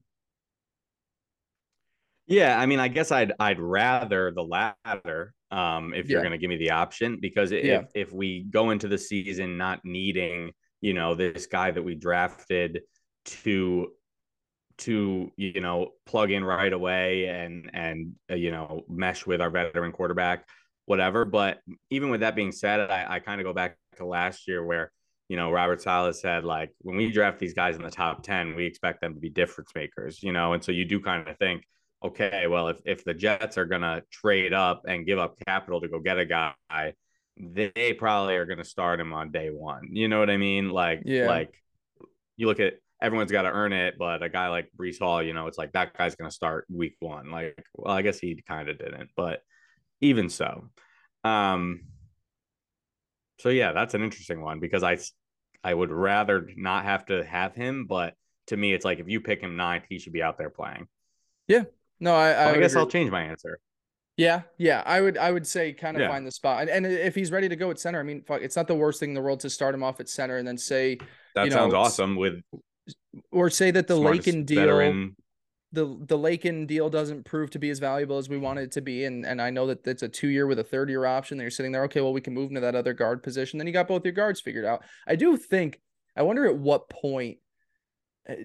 [SPEAKER 2] Yeah, I mean, I guess I'd I'd rather the latter um, if you're going to give me the option because if yeah. if we go into the season not needing you know this guy that we drafted to to you know plug in right away and and uh, you know mesh with our veteran quarterback whatever but even with that being said i, I kind of go back to last year where you know Robert Saleh said like when we draft these guys in the top 10 we expect them to be difference makers you know and so you do kind of think okay well if, if the Jets are gonna trade up and give up capital to go get a guy they probably are gonna start him on day one you know what I mean like yeah. like you look at everyone's got to earn it but a guy like Breece Hall you know it's like that guy's gonna start week one like well I guess he kind of didn't but even so um so yeah, that's an interesting one because I I would rather not have to have him, but to me, it's like if you pick him ninth, he should be out there playing.
[SPEAKER 1] Yeah. No, I I,
[SPEAKER 2] I guess agree. I'll change my answer.
[SPEAKER 1] Yeah, yeah, I would I would say kind of yeah. find the spot, and, and if he's ready to go at center, I mean, fuck, it's not the worst thing in the world to start him off at center and then say
[SPEAKER 2] that sounds know, awesome with,
[SPEAKER 1] or say that the Laken deal veteran the the Laken deal doesn't prove to be as valuable as we wanted it to be, and and I know that it's a two year with a third year option. They're sitting there, okay, well we can move into that other guard position. Then you got both your guards figured out. I do think. I wonder at what point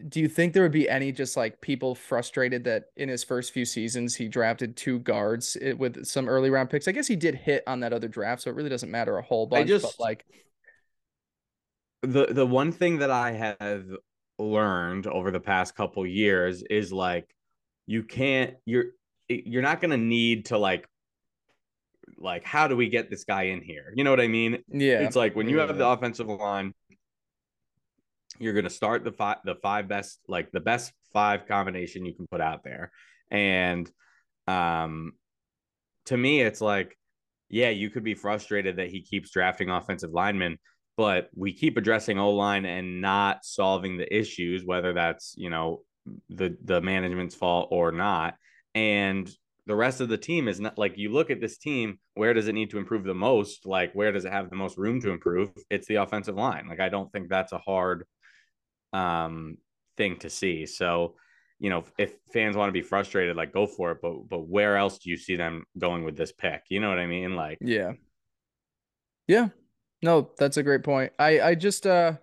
[SPEAKER 1] do you think there would be any just like people frustrated that in his first few seasons he drafted two guards eh, with some early round picks? I guess he did hit on that other draft, so it really doesn't matter a whole bunch. I just, but like
[SPEAKER 2] the the one thing that I have learned over the past couple years is like you can't you're you're not going to need to like like how do we get this guy in here you know what i mean
[SPEAKER 1] yeah
[SPEAKER 2] it's like when you have the offensive line you're going to start the five the five best like the best five combination you can put out there and um to me it's like yeah you could be frustrated that he keeps drafting offensive linemen but we keep addressing O line and not solving the issues, whether that's you know the the management's fault or not. And the rest of the team is not like you look at this team. Where does it need to improve the most? Like where does it have the most room to improve? It's the offensive line. Like I don't think that's a hard um thing to see. So you know, if fans want to be frustrated, like go for it. But but where else do you see them going with this pick? You know what I mean? Like
[SPEAKER 1] yeah, yeah. No, that's a great point. I I just uh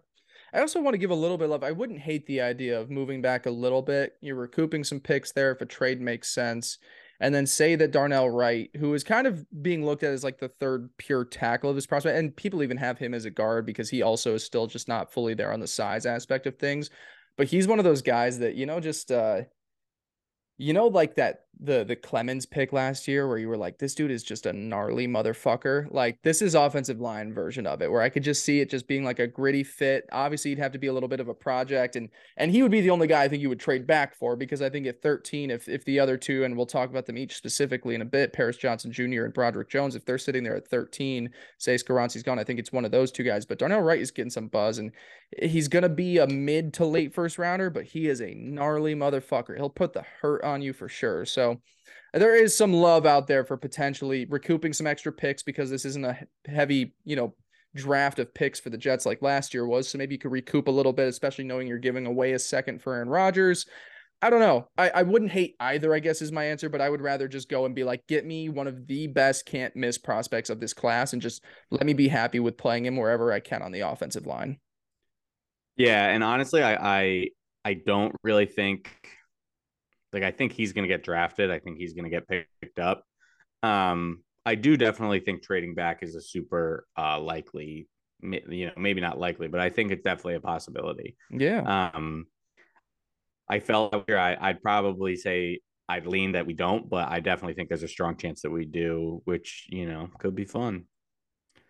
[SPEAKER 1] I also want to give a little bit of love. I wouldn't hate the idea of moving back a little bit. You're recouping some picks there if a trade makes sense. And then say that Darnell Wright, who is kind of being looked at as like the third pure tackle of this prospect, and people even have him as a guard because he also is still just not fully there on the size aspect of things. But he's one of those guys that, you know, just uh you know, like that the the Clemons pick last year where you were like, this dude is just a gnarly motherfucker. Like this is offensive line version of it, where I could just see it just being like a gritty fit. Obviously, you'd have to be a little bit of a project, and and he would be the only guy I think you would trade back for because I think at 13, if if the other two, and we'll talk about them each specifically in a bit, Paris Johnson Jr. and Broderick Jones, if they're sitting there at 13, say Skoronski's gone, I think it's one of those two guys. But Darnell Wright is getting some buzz, and he's gonna be a mid to late first rounder, but he is a gnarly motherfucker. He'll put the hurt on you for sure. So there is some love out there for potentially recouping some extra picks because this isn't a heavy, you know, draft of picks for the Jets like last year was. So maybe you could recoup a little bit, especially knowing you're giving away a second for Aaron Rodgers. I don't know. I, I wouldn't hate either, I guess is my answer, but I would rather just go and be like, get me one of the best can't miss prospects of this class and just let me be happy with playing him wherever I can on the offensive line.
[SPEAKER 2] Yeah, and honestly, I I, I don't really think like I think he's going to get drafted. I think he's going to get picked up. Um, I do definitely think trading back is a super uh, likely, you know, maybe not likely, but I think it's definitely a possibility.
[SPEAKER 1] Yeah.
[SPEAKER 2] Um, I felt here I, I'd probably say I'd lean that we don't, but I definitely think there's a strong chance that we do, which you know could be fun.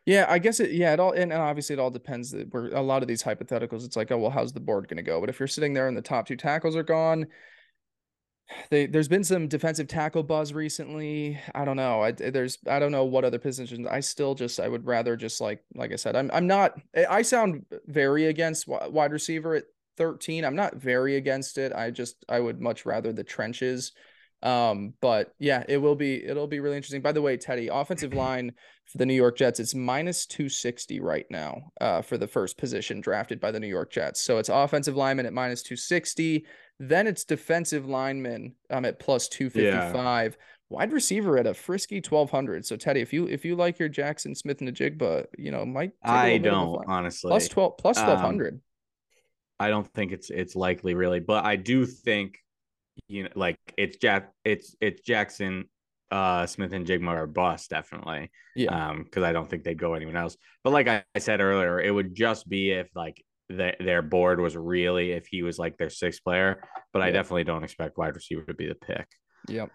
[SPEAKER 1] Yeah, I guess it. Yeah, it all and, and obviously it all depends. Where a lot of these hypotheticals, it's like, oh well, how's the board going to go? But if you're sitting there and the top two tackles are gone, they, there's been some defensive tackle buzz recently. I don't know. I, there's I don't know what other positions. I still just I would rather just like like I said. I'm I'm not. I sound very against wide receiver at 13. I'm not very against it. I just I would much rather the trenches. Um, but yeah, it will be it'll be really interesting. By the way, Teddy, offensive <clears throat> line for the New York Jets, it's minus 260 right now uh, for the first position drafted by the New York Jets. So it's offensive lineman at minus 260. Then it's defensive lineman um, at plus 255. Yeah. Wide receiver at a frisky 1200. So Teddy, if you if you like your Jaxon Smith-Njigba, you know, might
[SPEAKER 2] I don't honestly.
[SPEAKER 1] Plus 12 plus 1200. Um,
[SPEAKER 2] I don't think it's it's likely really, but I do think you know like it's Jack it's it's Jaxon uh, Smith-Njigba are bust, definitely.
[SPEAKER 1] Yeah.
[SPEAKER 2] Um, because I don't think they'd go anyone else. But like I, I said earlier, it would just be if like the, their board was really if he was like their sixth player. But I definitely don't expect wide receiver to be the pick.
[SPEAKER 1] Yep.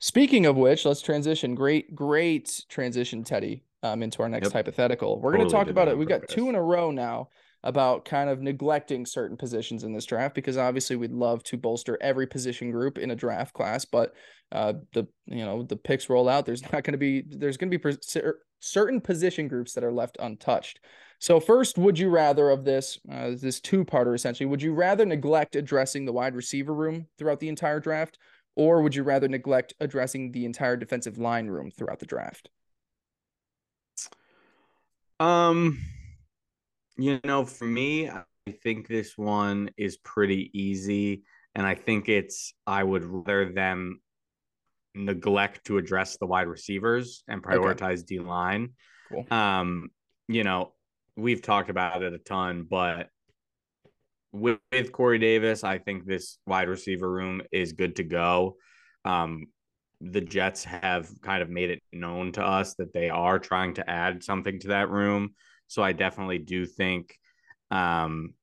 [SPEAKER 1] Speaking of which, let's transition. Great, great transition, Teddy, um, into our next
[SPEAKER 2] Yep.
[SPEAKER 1] hypothetical. We're
[SPEAKER 2] Totally
[SPEAKER 1] going to talk about it. We've got two in a row now about kind of neglecting certain positions in this draft because obviously we'd love to bolster every position group in a draft class, but uh, the you know the picks roll out. There's <laughs> not going to be there's going to be certain position groups that are left untouched. So first, would you rather of this uh, this two parter essentially? Would you rather neglect addressing the wide receiver room throughout the entire draft? or would you rather neglect addressing the entire defensive line room throughout the draft?
[SPEAKER 2] Um, you know, for me, I think this one is pretty easy, and I think it's I would rather them neglect to address the wide receivers and prioritize D line.
[SPEAKER 1] Cool.
[SPEAKER 2] Um, you know, we've talked about it a ton, but with, with Corey Davis, I think this wide receiver room is good to go. Um, the Jets have kind of made it known to us that they are trying to add something to that room. So I definitely do think um,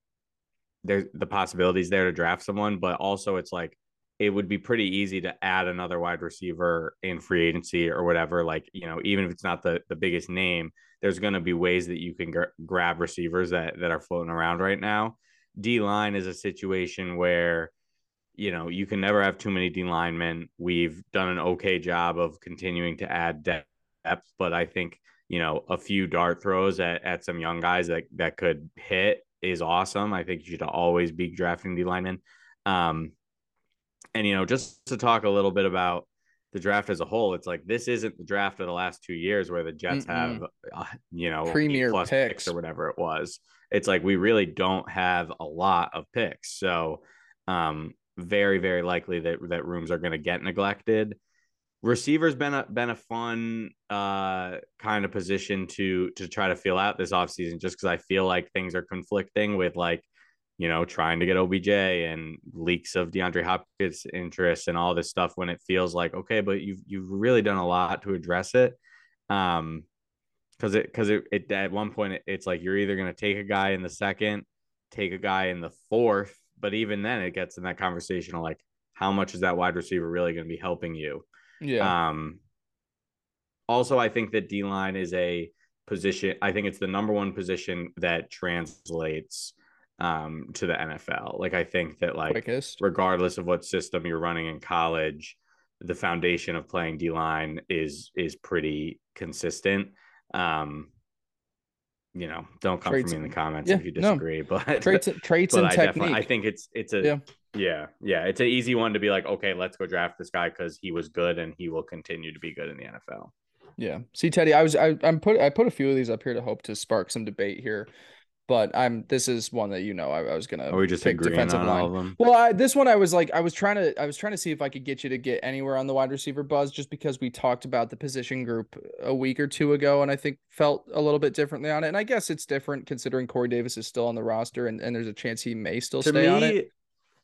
[SPEAKER 2] there's the possibilities there to draft someone, but also it's like it would be pretty easy to add another wide receiver in free agency or whatever. Like you know, even if it's not the the biggest name, there's going to be ways that you can gr- grab receivers that that are floating around right now. D line is a situation where you know you can never have too many D linemen. We've done an okay job of continuing to add depth, but I think you know a few dart throws at, at some young guys that that could hit is awesome. I think you should always be drafting D linemen. Um, and you know, just to talk a little bit about the draft as a whole, it's like this isn't the draft of the last two years where the Jets
[SPEAKER 1] Mm-mm.
[SPEAKER 2] have, uh, you know,
[SPEAKER 1] Premier
[SPEAKER 2] plus
[SPEAKER 1] picks.
[SPEAKER 2] or whatever it was. It's like we really don't have a lot of picks, so um, very very likely that that rooms are going to get neglected. Receivers been a been a fun uh, kind of position to to try to fill out this offseason just because I feel like things are conflicting with like you know, trying to get OBJ and leaks of DeAndre Hopkins' interest and all this stuff when it feels like okay, but you've you've really done a lot to address it. Um, because it because it, it at one point it, it's like you're either gonna take a guy in the second, take a guy in the fourth, but even then it gets in that conversation of like how much is that wide receiver really gonna be helping you?
[SPEAKER 1] Yeah.
[SPEAKER 2] Um, also, I think that D line is a position. I think it's the number one position that translates um, to the NFL. Like I think that like
[SPEAKER 1] Quickest.
[SPEAKER 2] regardless of what system you're running in college, the foundation of playing D line is is pretty consistent. Um, you know, don't come
[SPEAKER 1] Traits-
[SPEAKER 2] for me in the comments
[SPEAKER 1] yeah,
[SPEAKER 2] if you
[SPEAKER 1] no.
[SPEAKER 2] disagree, <laughs> but
[SPEAKER 1] Traits traits
[SPEAKER 2] but
[SPEAKER 1] and
[SPEAKER 2] I
[SPEAKER 1] technique.
[SPEAKER 2] I think it's it's a
[SPEAKER 1] Yeah.
[SPEAKER 2] yeah. yeah it's an easy one to be like okay let's go draft this guy because he was good and he will continue to be good in the NFL.
[SPEAKER 1] Yeah. See, Teddy, I was I I'm put I put a few of these up here to hope to spark some debate here, but I'm this is one that you know I, I was gonna
[SPEAKER 2] Are we just
[SPEAKER 1] pick defensive
[SPEAKER 2] on
[SPEAKER 1] line.
[SPEAKER 2] all of them?
[SPEAKER 1] Well, I, this one I was like I was trying to I was trying to see if I could get you to get anywhere on the wide receiver buzz just because we talked about the position group a week or two ago and I think felt a little bit differently on it. And I guess it's different considering Corey Davis is still on the roster and, and there's a chance he may still
[SPEAKER 2] To
[SPEAKER 1] stay on it.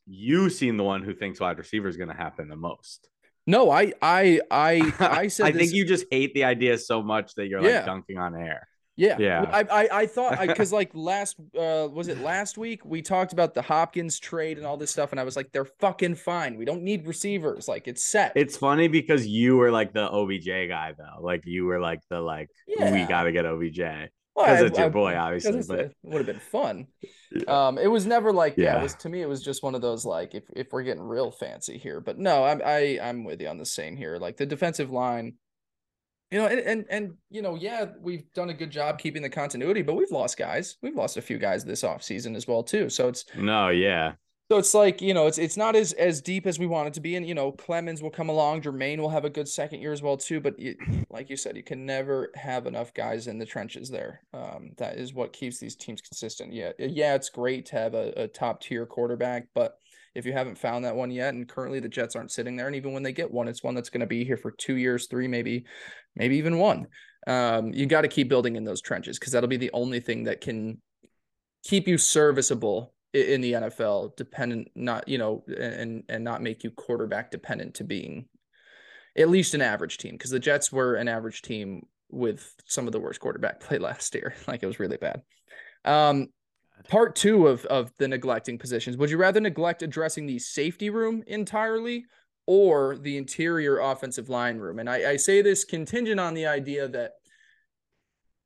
[SPEAKER 2] you seem the one who thinks wide receiver is going to happen the most.
[SPEAKER 1] No, I I I <laughs> I said
[SPEAKER 2] I
[SPEAKER 1] this-
[SPEAKER 2] think you just hate the idea so much that you're like
[SPEAKER 1] Yeah.
[SPEAKER 2] dunking on air.
[SPEAKER 1] Yeah,
[SPEAKER 2] Yeah.
[SPEAKER 1] Well, I, I I thought because <laughs> like last uh was it last week we talked about the Hopkins trade and all this stuff and I was like they're fucking fine. We don't need receivers. Like it's set.
[SPEAKER 2] It's funny because you were like the OBJ guy though. Like you were like the like we got to get OBJ
[SPEAKER 1] Well,
[SPEAKER 2] because
[SPEAKER 1] I-
[SPEAKER 2] it's your
[SPEAKER 1] I-
[SPEAKER 2] boy, obviously. But
[SPEAKER 1] it would have been fun. <laughs>
[SPEAKER 2] Yeah.
[SPEAKER 1] Um, it was never like yeah.
[SPEAKER 2] Yeah.
[SPEAKER 1] It was to me. It was just one of those like if if we're getting real fancy here, but no, I'm I I'm with you on the same here. Like the defensive line, you know, and and and you know, yeah, we've done a good job keeping the continuity, but we've lost guys. We've lost a few guys this offseason as well too. So it's
[SPEAKER 2] no, yeah,
[SPEAKER 1] So it's like, you know, it's it's not as as deep as we want it to be. And, you know, Clemons will come along, Jermaine will have a good second year as well, too. But you, like you said, you can never have enough guys in the trenches there. Um, that is what keeps these teams consistent. Yeah, yeah, it's great to have a, a top tier quarterback, but if you haven't found that one yet, and currently the Jets aren't sitting there, and even when they get one, it's one that's going to be here for two years, three, maybe, maybe even one. Um, you got to keep building in those trenches because that'll be the only thing that can keep you serviceable in the NFL, dependent not you know, and and not make you quarterback dependent to being, at least an average team because the Jets were an average team with some of the worst quarterback <laughs> play last year. Like it was really bad. Um, part two of of the neglecting positions. Would you rather neglect addressing the safety room entirely or the interior offensive line room? And I, I say this contingent on the idea that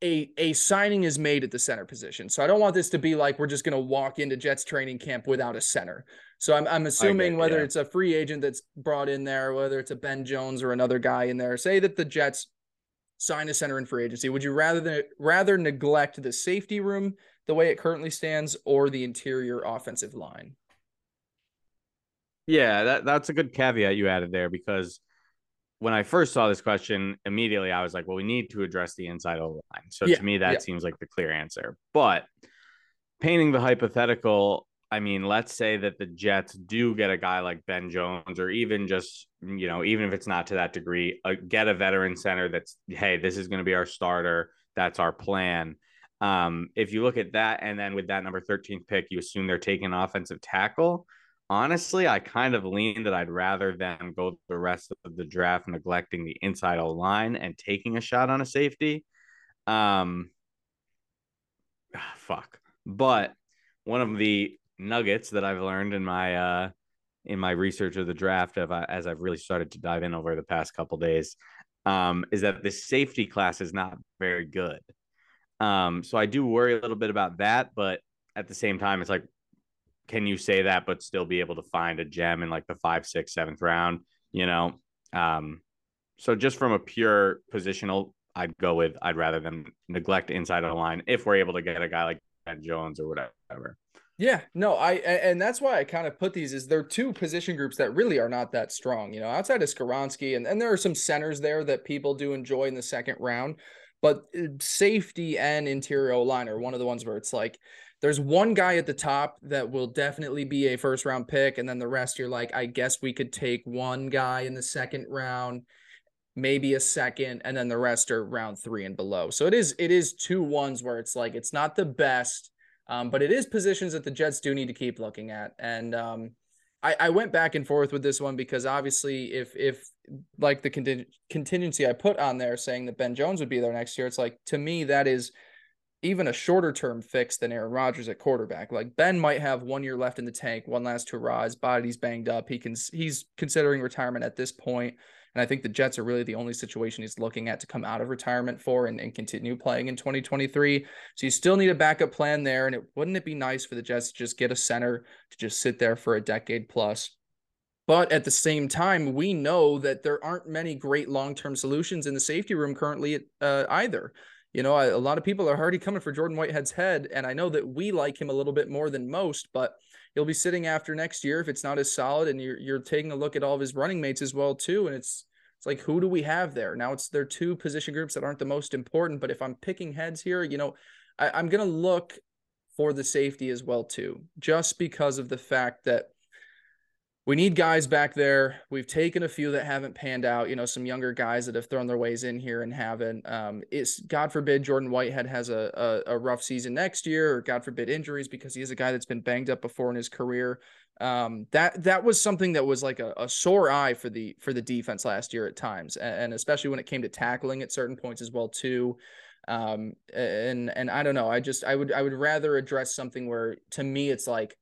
[SPEAKER 1] a a signing is made at the center position. So I don't want this to be like we're just going to walk into Jets training camp without a center. So I'm I'm assuming whether yeah. it's a free agent that's brought in there, whether it's a Ben Jones or another guy in there, say that the Jets sign a center in free agency, would you rather rather neglect the safety room the way it currently stands or the interior offensive line?
[SPEAKER 2] Yeah, that, that's a good caveat you added there because when I first saw this question, immediately I was like, well, we need to address the inside O line. So yeah, to me, that yeah. seems like the clear answer. But painting the hypothetical, I mean, let's say that the Jets do get a guy like Ben Jones, or even just, you know, even if it's not to that degree, uh, get a veteran center that's, hey, this is going to be our starter. That's our plan. Um, if you look at that, and then with that number 13th pick, you assume they're taking offensive tackle honestly, I kind of lean that I'd rather them go the rest of the draft neglecting the inside O line and taking a shot on a safety. Um, ah, fuck. But one of the nuggets that I've learned in my uh in my research of the draft, of, uh, as I've really started to dive in over the past couple days, um, is that the safety class is not very good. Um, so I do worry a little bit about that, but at the same time, it's like can you say that but still be able to find a gem in like the five, six, seventh round? You know, um, so just from a pure positional, I'd go with I'd rather than neglect inside of the line if we're able to get a guy like Ben Jones or whatever.
[SPEAKER 1] Yeah, no, I and that's why I kind of put these is they're two position groups that really are not that strong. You know, outside of Skoronski, and and there are some centers there that people do enjoy in the second round, but uh, safety and interior line are one of the ones where it's like there's one guy at the top that will definitely be a first round pick. And then the rest, you're like, I guess we could take one guy in the second round, maybe a second, and then the rest are round three and below. So it is, it is two ones where it's like, it's not the best, um, but it is positions that the Jets do need to keep looking at. And, um, I, I went back and forth with this one because obviously, if if like the contingency I put on there saying that Ben Jones would be there next year, it's like to me that is even a shorter term fix than Aaron Rodgers at quarterback. Like Ben might have one year left in the tank, one last hurrah. His body's banged up. He can he's considering retirement at this point. And I think the Jets are really the only situation he's looking at to come out of retirement for and, and continue playing in 2023. So you still need a backup plan there. And it wouldn't it be nice for the Jets to just get a center to just sit there for a decade plus? But at the same time, we know that there aren't many great long term solutions in the safety room currently uh, either you know, I, a lot of people are already coming for Jordan Whitehead's head, and I know that we like him a little bit more than most, but he'll be sitting after next year if it's not as solid, and you're you're taking a look at all of his running mates as well too, and it's it's like who do we have there now? It's there two position groups that aren't the most important, but if I'm picking heads here, you know, I, I'm gonna look for the safety as well too, just because of the fact that we need guys back there. We've taken a few that haven't panned out. You know, some younger guys that have thrown their ways in here and haven't. Um, it's God forbid Jordan Whitehead has a, a, a rough season next year, or God forbid injuries because he is a guy that's been banged up before in his career. Um, that that was something that was like a, a, sore eye for the for the defense last year at times, and, and especially when it came to tackling at certain points as well too. Um, and and I don't know. I just I would I would rather address something where to me it's like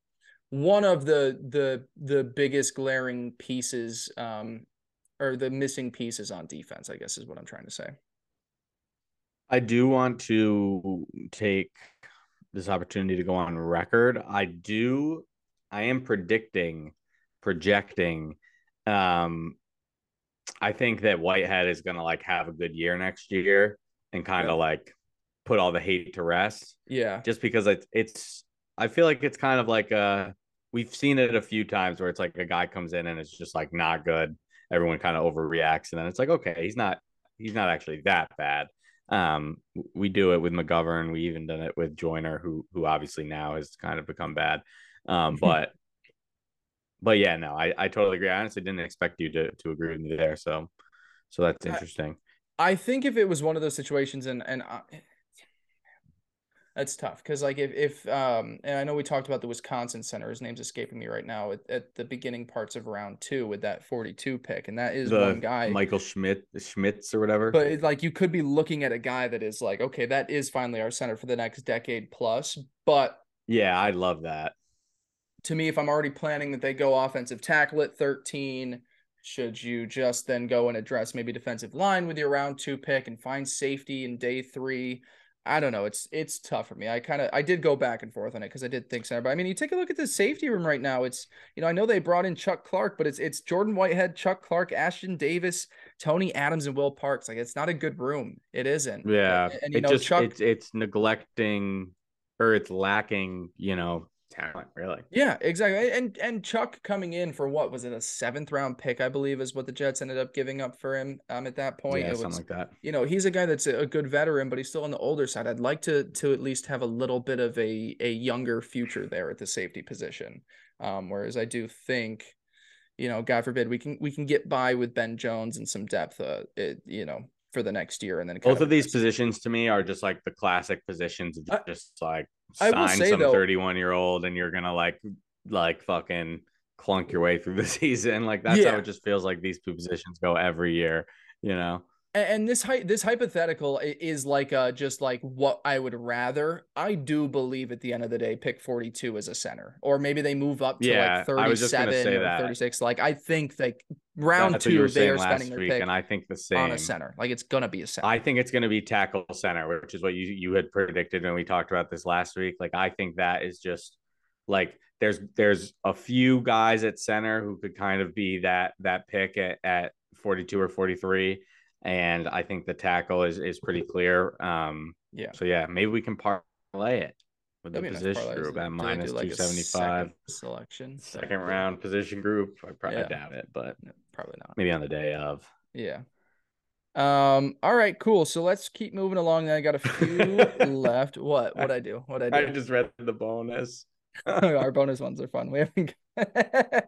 [SPEAKER 1] one of the the the biggest glaring pieces um or the missing pieces on defense i guess is what i'm trying to say.
[SPEAKER 2] I do want to take this opportunity to go on record. I do i am predicting projecting um i think that whitehead is going to like have a good year next year and kind of yeah. like put all the hate to rest.
[SPEAKER 1] Yeah.
[SPEAKER 2] Just because it's it's i feel like it's kind of like a we've seen it a few times where it's like a guy comes in and it's just like not good. Everyone kind of overreacts, and then it's like, okay, he's not he's not actually that bad. Um, we do it with McGovern. We even done it with Joyner, who who obviously now has kind of become bad. Um, <laughs> but but yeah, no, I, I totally agree. I honestly didn't expect you to to agree with me there. So so that's interesting.
[SPEAKER 1] I, I think if it was one of those situations, and and I, That's tough because like if if um and I know we talked about the Wisconsin center, his name's escaping me right now at, at the beginning parts of round two with that 42 pick, and that is
[SPEAKER 2] the
[SPEAKER 1] one guy
[SPEAKER 2] Michael Schmidt, Schmitz or whatever.
[SPEAKER 1] But it, like you could be looking at a guy that is like, okay, that is finally our center for the next decade plus. But
[SPEAKER 2] yeah, I love that.
[SPEAKER 1] To me, if I'm already planning that they go offensive tackle at 13, should you just then go and address maybe defensive line with your round two pick and find safety in day three? I don't know. It's it's tough for me. I kind of I did go back and forth on it because I did think center. But I mean, you take a look at the safety room right now. It's you know I know they brought in Chuck Clark, but it's it's Jordan Whitehead, Chuck Clark, Ashtyn Davis, Tony Adams, and Will Parks. Like it's not a good room. It isn't.
[SPEAKER 2] Yeah, and, and you it know just Chuck, it's it's neglecting or it's lacking. You know talent, really.
[SPEAKER 1] Yeah, exactly. And and Chuck coming in for what was it a seventh round pick, I believe, is what the Jets ended up giving up for him. Um, at that point,
[SPEAKER 2] yeah,
[SPEAKER 1] it
[SPEAKER 2] something was, like that.
[SPEAKER 1] You know, he's a guy that's a good veteran, but he's still on the older side. I'd like to to at least have a little bit of a a younger future there at the safety position. Um, whereas I do think, you know, God forbid we can we can get by with Ben Jones and some depth. Uh, it, you know, for the next year. And then
[SPEAKER 2] both of, of these positions to me are just like the classic positions of just like
[SPEAKER 1] sign
[SPEAKER 2] say, some 31 year old and you're gonna like like fucking clunk your way through the <laughs> season. Like that's yeah. how it just feels like these two positions go every year, you know
[SPEAKER 1] and this this hypothetical is like uh just like what I would rather. I do believe at the end of the day, pick 42 as a center, or maybe they move up to yeah, like 37 or that. 36. Like I think like round That's two, they are spending their pick
[SPEAKER 2] and I think the same
[SPEAKER 1] on a center. Like it's gonna be a center.
[SPEAKER 2] I think it's gonna be tackle center, which is what you you had predicted when we talked about this last week. Like I think that is just like there's there's a few guys at center who could kind of be that that pick at, at 42 or 43 and I think the tackle is is pretty clear. Um,
[SPEAKER 1] yeah.
[SPEAKER 2] So yeah, maybe we can parlay it with the position nice group at minus like two seventy five
[SPEAKER 1] selection,
[SPEAKER 2] second round position group. I probably yeah. doubt it, but
[SPEAKER 1] probably not.
[SPEAKER 2] Maybe on the day of.
[SPEAKER 1] Yeah. Um. All right. Cool. So let's keep moving along. I got a few <laughs> left. What? What I do? What I do?
[SPEAKER 2] I just read the bonus. <laughs>
[SPEAKER 1] Our bonus ones are fun. We haven't. <laughs>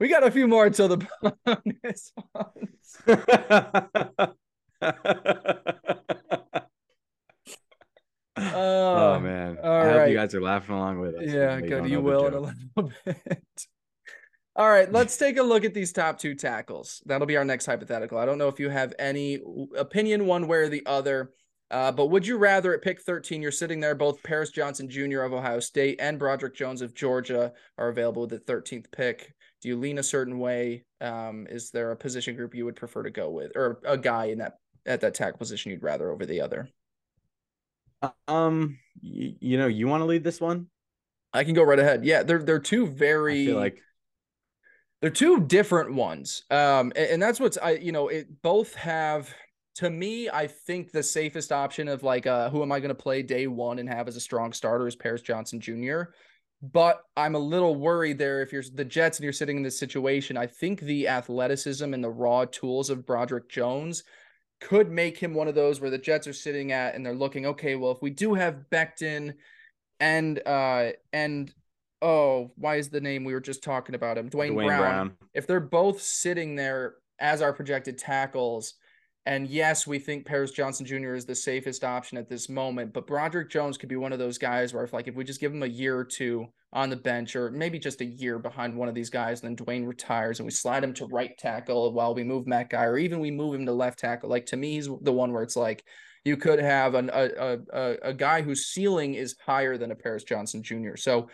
[SPEAKER 1] We got a few more until the bonus ones.
[SPEAKER 2] oh man! All I right. hope you guys are laughing along with us.
[SPEAKER 1] Yeah, good. You will in a little bit. All right, let's take a look at these top two tackles. That'll be our next hypothetical. I don't know if you have any opinion one way or the other, uh, but would you rather at pick 13, you're sitting there, both Paris Johnson Jr. of Ohio State and Broderick Jones of Georgia are available with the 13th pick. Do you lean a certain way? Um, is there a position group you would prefer to go with, or a guy in that at that tackle position you'd rather over the other?
[SPEAKER 2] Um, you, you know, you want to lead this one?
[SPEAKER 1] I can go right ahead. Yeah, they're they're two very
[SPEAKER 2] like
[SPEAKER 1] they're two different ones. Um, and, and that's what's I you know it both have to me, I think the safest option of like, uh, who am I going to play day one and have as a strong starter is Paris Johnson Jr. But I'm a little worried there if you're the Jets and you're sitting in this situation. I think the athleticism and the raw tools of Broderick Jones could make him one of those where the Jets are sitting at and they're looking, okay, well, if we do have Becton and uh and oh, why is the name we were just talking about him? Duane, Duane Brown. Brown. If they're both sitting there as our projected tackles, and yes, we think Paris Johnson Jr. is the safest option at this moment, but Broderick Jones could be one of those guys where if like if we just give him a year or two on the bench, or maybe just a year behind one of these guys, and then Duane retires and we slide him to right tackle while we move Matt Guy, or even we move him to left tackle. Like to me, he's the one where it's like you could have an, a, a a guy whose ceiling is higher than a Paris Johnson Jr. So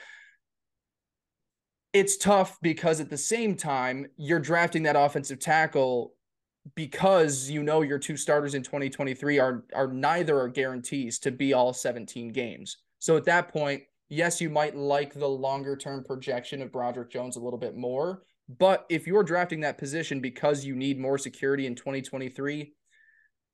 [SPEAKER 1] it's tough because at the same time you're drafting that offensive tackle because you know your two starters in 2023 are are neither are guarantees to be all 17 games. So at that point, yes, you might like the longer term projection of Broderick Jones a little bit more, but if you're drafting that position because you need more security in 2023,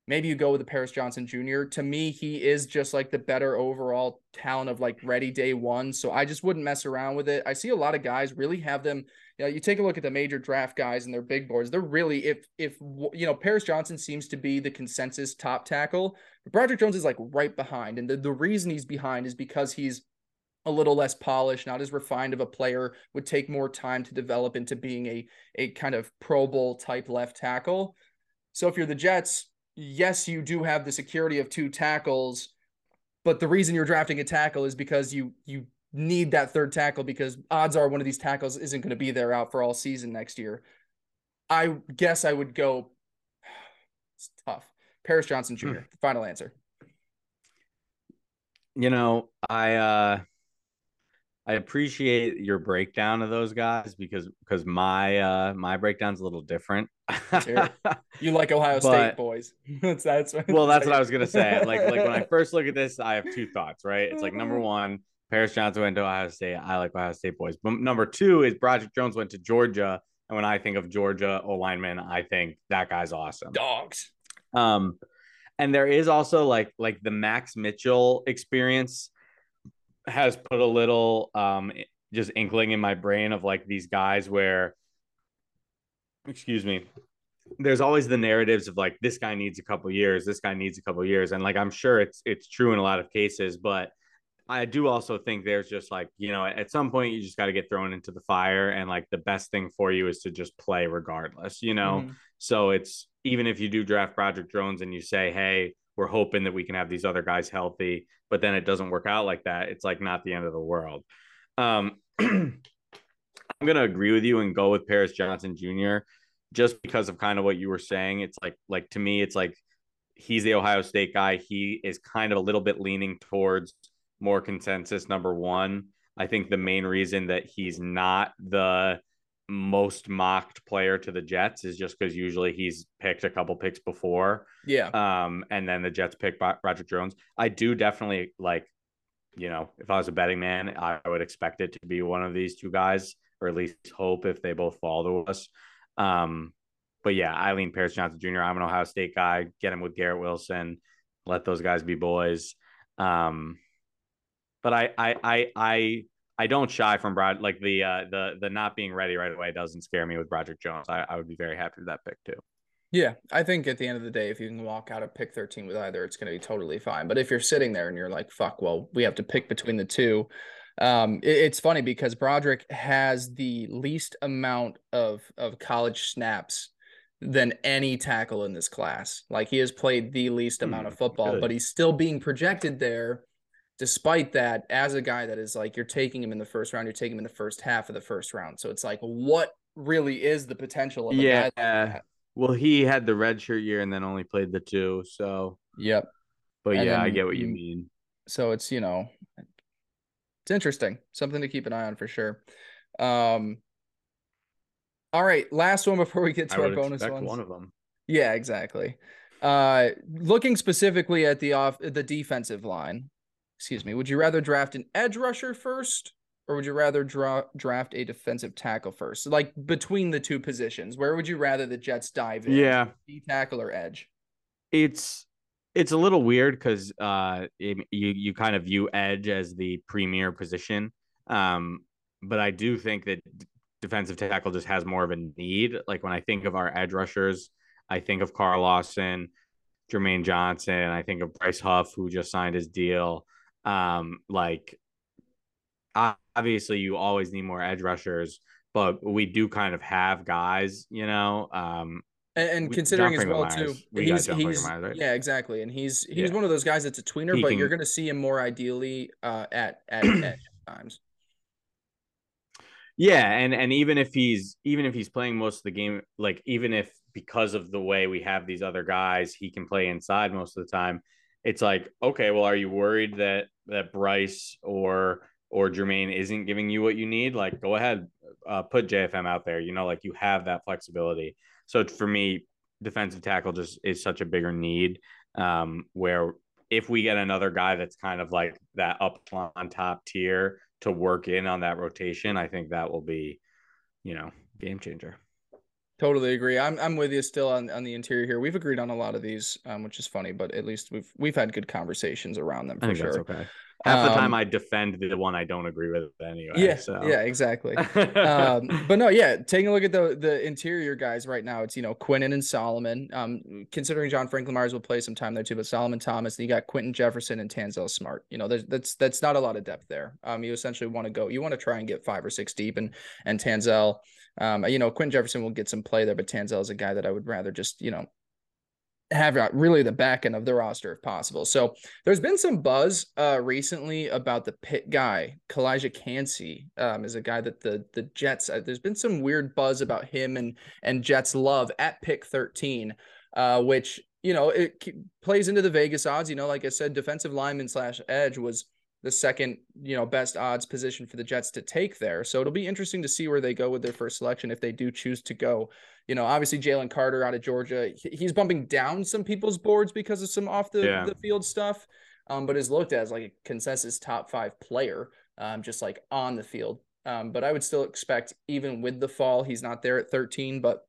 [SPEAKER 1] maybe you go with the Paris Johnson Jr. To me, he is just like the better overall talent of like ready day one. So I just wouldn't mess around with it. I see a lot of guys really have them you know, you take a look at the major draft guys and their big boards. They're really if if you know Paris Johnson seems to be the consensus top tackle, Broderick Jones is like right behind, and the the reason he's behind is because he's a little less polished, not as refined of a player, would take more time to develop into being a a kind of Pro Bowl type left tackle. So if you're the Jets, yes, you do have the security of two tackles But the reason you're drafting a tackle is because you you need that third tackle because odds are one of these tackles isn't going to be there out for all season next year. I guess I would go. <sighs> It's tough. Paris Johnson Jr. Hmm. Final answer.
[SPEAKER 2] You know, I uh I appreciate your breakdown of those guys because because my uh my breakdown's a little different. <laughs>
[SPEAKER 1] you like Ohio State boys. <laughs>
[SPEAKER 2] that's that's well, that's what I was gonna say. Like like when I <laughs> first look at this, I have two thoughts, right? It's like number one, Paris Johnson went to Ohio State. I like Ohio State boys. But number two is Broderick Jones went to Georgia. And when I think of Georgia O lineman, I think that guy's awesome.
[SPEAKER 1] Dogs.
[SPEAKER 2] Um, and there is also like like the Max Mitchell experience has put a little um just inkling in my brain of like these guys where excuse me there's always the narratives of like this guy needs a couple years this guy needs a couple years and like i'm sure it's it's true in a lot of cases but i do also think there's just like you know at some point you just got to get thrown into the fire and like the best thing for you is to just play regardless you know mm-hmm. so it's even if you do draft Broderick Jones and you say hey we're hoping that we can have these other guys healthy, but then it doesn't work out like that. It's like not the end of the world. Um, <clears throat> I'm going to agree with you and go with Paris Johnson Jr. just because of kind of what you were saying. It's like, like to me, it's like he's the Ohio State guy. He is kind of a little bit leaning towards more consensus number one. I think the main reason that he's not the most mocked player to the Jets is just because usually he's picked a couple picks before.
[SPEAKER 1] Yeah.
[SPEAKER 2] Um, and then the Jets pick Roger Jones. I do definitely like, you know, if I was a betting man, I would expect it to be one of these two guys, or at least hope if they both fall to us. Um, but yeah, Eileen Paris Johnson Jr. I'm an Ohio State guy. Get him with Garrett Wilson. Let those guys be boys. Um, but I, I, I, I I don't shy from Brad like the uh the the not being ready right away doesn't scare me with Broderick Jones. I, I would be very happy with that pick too.
[SPEAKER 1] Yeah, I think at the end of the day, if you can walk out of pick 13 with either, it's going to be totally fine. But if you're sitting there and you're like, fuck, well, we have to pick between the two. Um, it, it's funny because Broderick has the least amount of, of college snaps than any tackle in this class. Like he has played the least amount hmm, of football, good. but he's still being projected there despite that, as a guy that is like you're taking him in the first round, you're taking him in the first half of the first round. So it's like, what really is the potential of
[SPEAKER 2] yeah. Like well, he had the red shirt year and then only played the two. So
[SPEAKER 1] yep.
[SPEAKER 2] But and yeah, I get what you mean.
[SPEAKER 1] So it's you know, it's interesting, something to keep an eye on for sure. Um. All right, last one before we get to I our bonus ones.
[SPEAKER 2] One of them.
[SPEAKER 1] Yeah, exactly. Uh, looking specifically at the off the defensive line, excuse me, would you rather draft an edge rusher first or would you rather draw, draft a defensive tackle first? Like between the two positions, where would you rather the Jets dive in?
[SPEAKER 2] Yeah,
[SPEAKER 1] D tackle or edge?
[SPEAKER 2] It's it's a little weird because uh, it, you you kind of view edge as the premier position, um, but I do think that defensive tackle just has more of a need. Like when I think of our edge rushers, I think of Carl Lawson, Jermaine Johnson, I think of Bryce Huff, who just signed his deal. Um, like obviously you always need more edge rushers, but we do kind of have guys, you know. Um,
[SPEAKER 1] and, and considering as well too, he's, he's Myers, right? yeah, exactly, and he's he's yeah. one of those guys that's a tweener, he but can, you're going to see him more ideally uh, at at edge <clears throat> times.
[SPEAKER 2] Yeah, and and even if he's even if he's playing most of the game, like even if because of the way we have these other guys, he can play inside most of the time it's like, okay, well, are you worried that that Bryce or or Jermaine isn't giving you what you need? Like, go ahead, uh, put JFM out there. You know, like you have that flexibility. So for me, defensive tackle just is such a bigger need. Um, where if we get another guy that's kind of like that up on top tier to work in on that rotation, I think that will be, you know, game changer.
[SPEAKER 1] Totally agree. I'm I'm with you still on, on the interior here. We've agreed on a lot of these, um, which is funny, but at least we've we've had good conversations around them for sure.
[SPEAKER 2] okay. Half um, the time um, I defend the one I don't agree with anyway.
[SPEAKER 1] Yeah,
[SPEAKER 2] so.
[SPEAKER 1] yeah, exactly. um, <laughs> but no, yeah, taking a look at the the interior guys right now, it's you know Quinnen and Solomon. Um, considering John Franklin Myers will play some time there too, but Solomon Thomas, and you got Quinton Jefferson and Tanzel Smart. You know, there's that's that's not a lot of depth there. Um, you essentially want to go, you want to try and get five or six deep, and and Tanzel um, you know, Quinn Jefferson will get some play there, but Tanzel is a guy that I would rather just, you know, have really the back end of the roster if possible. So there's been some buzz uh recently about the pit guy, Calijah Kancey, um, is a guy that the the Jets. Uh, there's been some weird buzz about him and and Jets love at pick 13, uh, which you know it plays into the Vegas odds. You know, like I said, defensive lineman slash edge was the second, you know, best odds position for the Jets to take there. So it'll be interesting to see where they go with their first selection if they do choose to go. You know, obviously Jalen Carter out of Georgia, he's bumping down some people's boards because of some off the, yeah. the field stuff, um, but is looked at as like a consensus top five player, um, just like on the field. Um, but I would still expect, even with the fall, he's not there at 13, but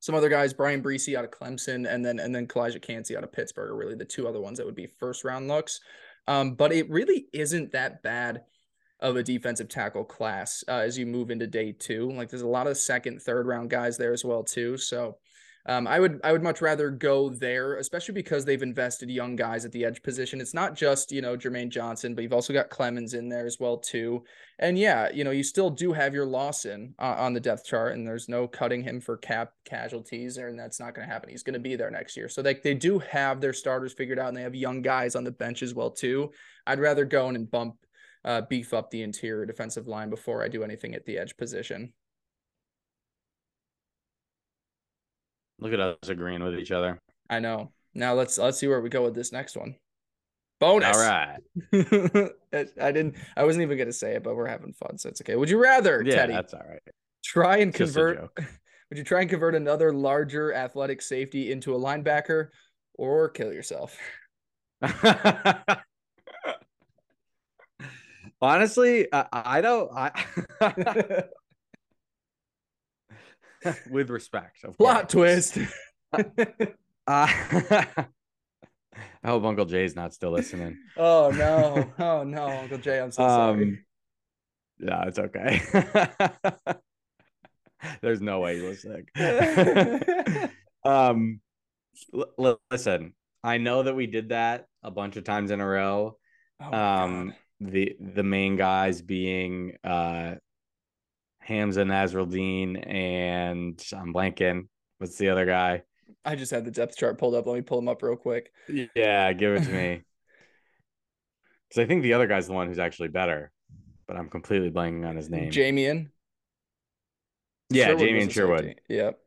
[SPEAKER 1] some other guys, Bryan Bresee out of Clemson, and then and then Calijah Kancey out of Pittsburgh are really the two other ones that would be first round looks. Um, but it really isn't that bad of a defensive tackle class uh, as you move into day two. Like there's a lot of second, third round guys there as well too. So um, I would I would much rather go there, especially because they've invested young guys at the edge position. It's not just you know Jermaine Johnson, but you've also got Clemons in there as well too. And yeah, you know you still do have your Lawson uh, on the depth chart, and there's no cutting him for cap casualties, and that's not going to happen. He's going to be there next year, so they they do have their starters figured out, and they have young guys on the bench as well too. I'd rather go in and bump uh, beef up the interior defensive line before I do anything at the edge position.
[SPEAKER 2] Look at us agreeing with each other.
[SPEAKER 1] I know. Now let's let's see where we go with this next one. Bonus.
[SPEAKER 2] All <laughs> right.
[SPEAKER 1] I didn't. I wasn't even gonna say it, but we're having fun, so it's okay. Would you rather,
[SPEAKER 2] yeah,
[SPEAKER 1] Teddy?
[SPEAKER 2] That's all right.
[SPEAKER 1] Try and convert. <laughs> Would you try and convert another larger athletic safety into a linebacker, or kill yourself? <laughs>
[SPEAKER 2] Honestly, I, I don't. I <laughs> with respect. Of
[SPEAKER 1] Plot twist. uh, <laughs> <laughs>
[SPEAKER 2] I hope Uncle Jay's not still listening.
[SPEAKER 1] Oh no! Oh no, Uncle Jay, I'm so um, sorry.
[SPEAKER 2] Yeah, it's okay. There's no way he was sick. um, l- listen, I know that we did that a bunch of times in a row. Oh, um, God. the the main guys being uh Hamsah Nasirildeen and I'm blanking. What's the other guy?
[SPEAKER 1] I just had the depth chart pulled up. Let me pull him up real quick.
[SPEAKER 2] Yeah, give it to me. <laughs> Because I think the other guy's the one who's actually better, but I'm completely blanking on his name.
[SPEAKER 1] Jamien.
[SPEAKER 2] Yeah, Sherwood Jamien Sherwood.
[SPEAKER 1] Yep.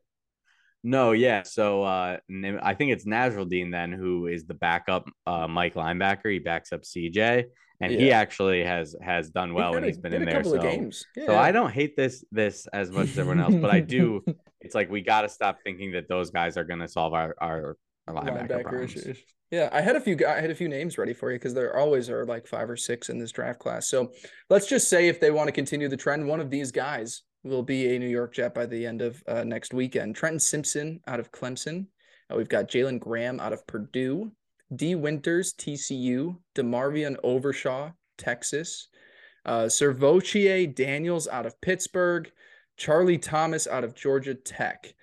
[SPEAKER 2] No, yeah. So uh, I think it's Nasirildeen then who is the backup uh, Mike linebacker. He backs up CJ and yeah. he actually has has done well when he's been in there. So, yeah. so I don't hate this this as much as everyone else, but I do. <laughs> It's like we got to stop thinking that those guys are going to solve our our, our linebacker, linebacker issues.
[SPEAKER 1] Yeah, I had a few. I had a few names ready for you because there always are like five or six in this draft class. So let's just say if they want to continue the trend, one of these guys will be a New York Jet by the end of uh, next weekend. Trenton Simpson out of Clemson. Uh, we've got Jalen Graham out of Purdue. Dee Winters, TCU, DeMarvion Overshaw, Texas, uh, SirVocea Dennis out of Pittsburgh, Charlie Thomas out of Georgia Tech.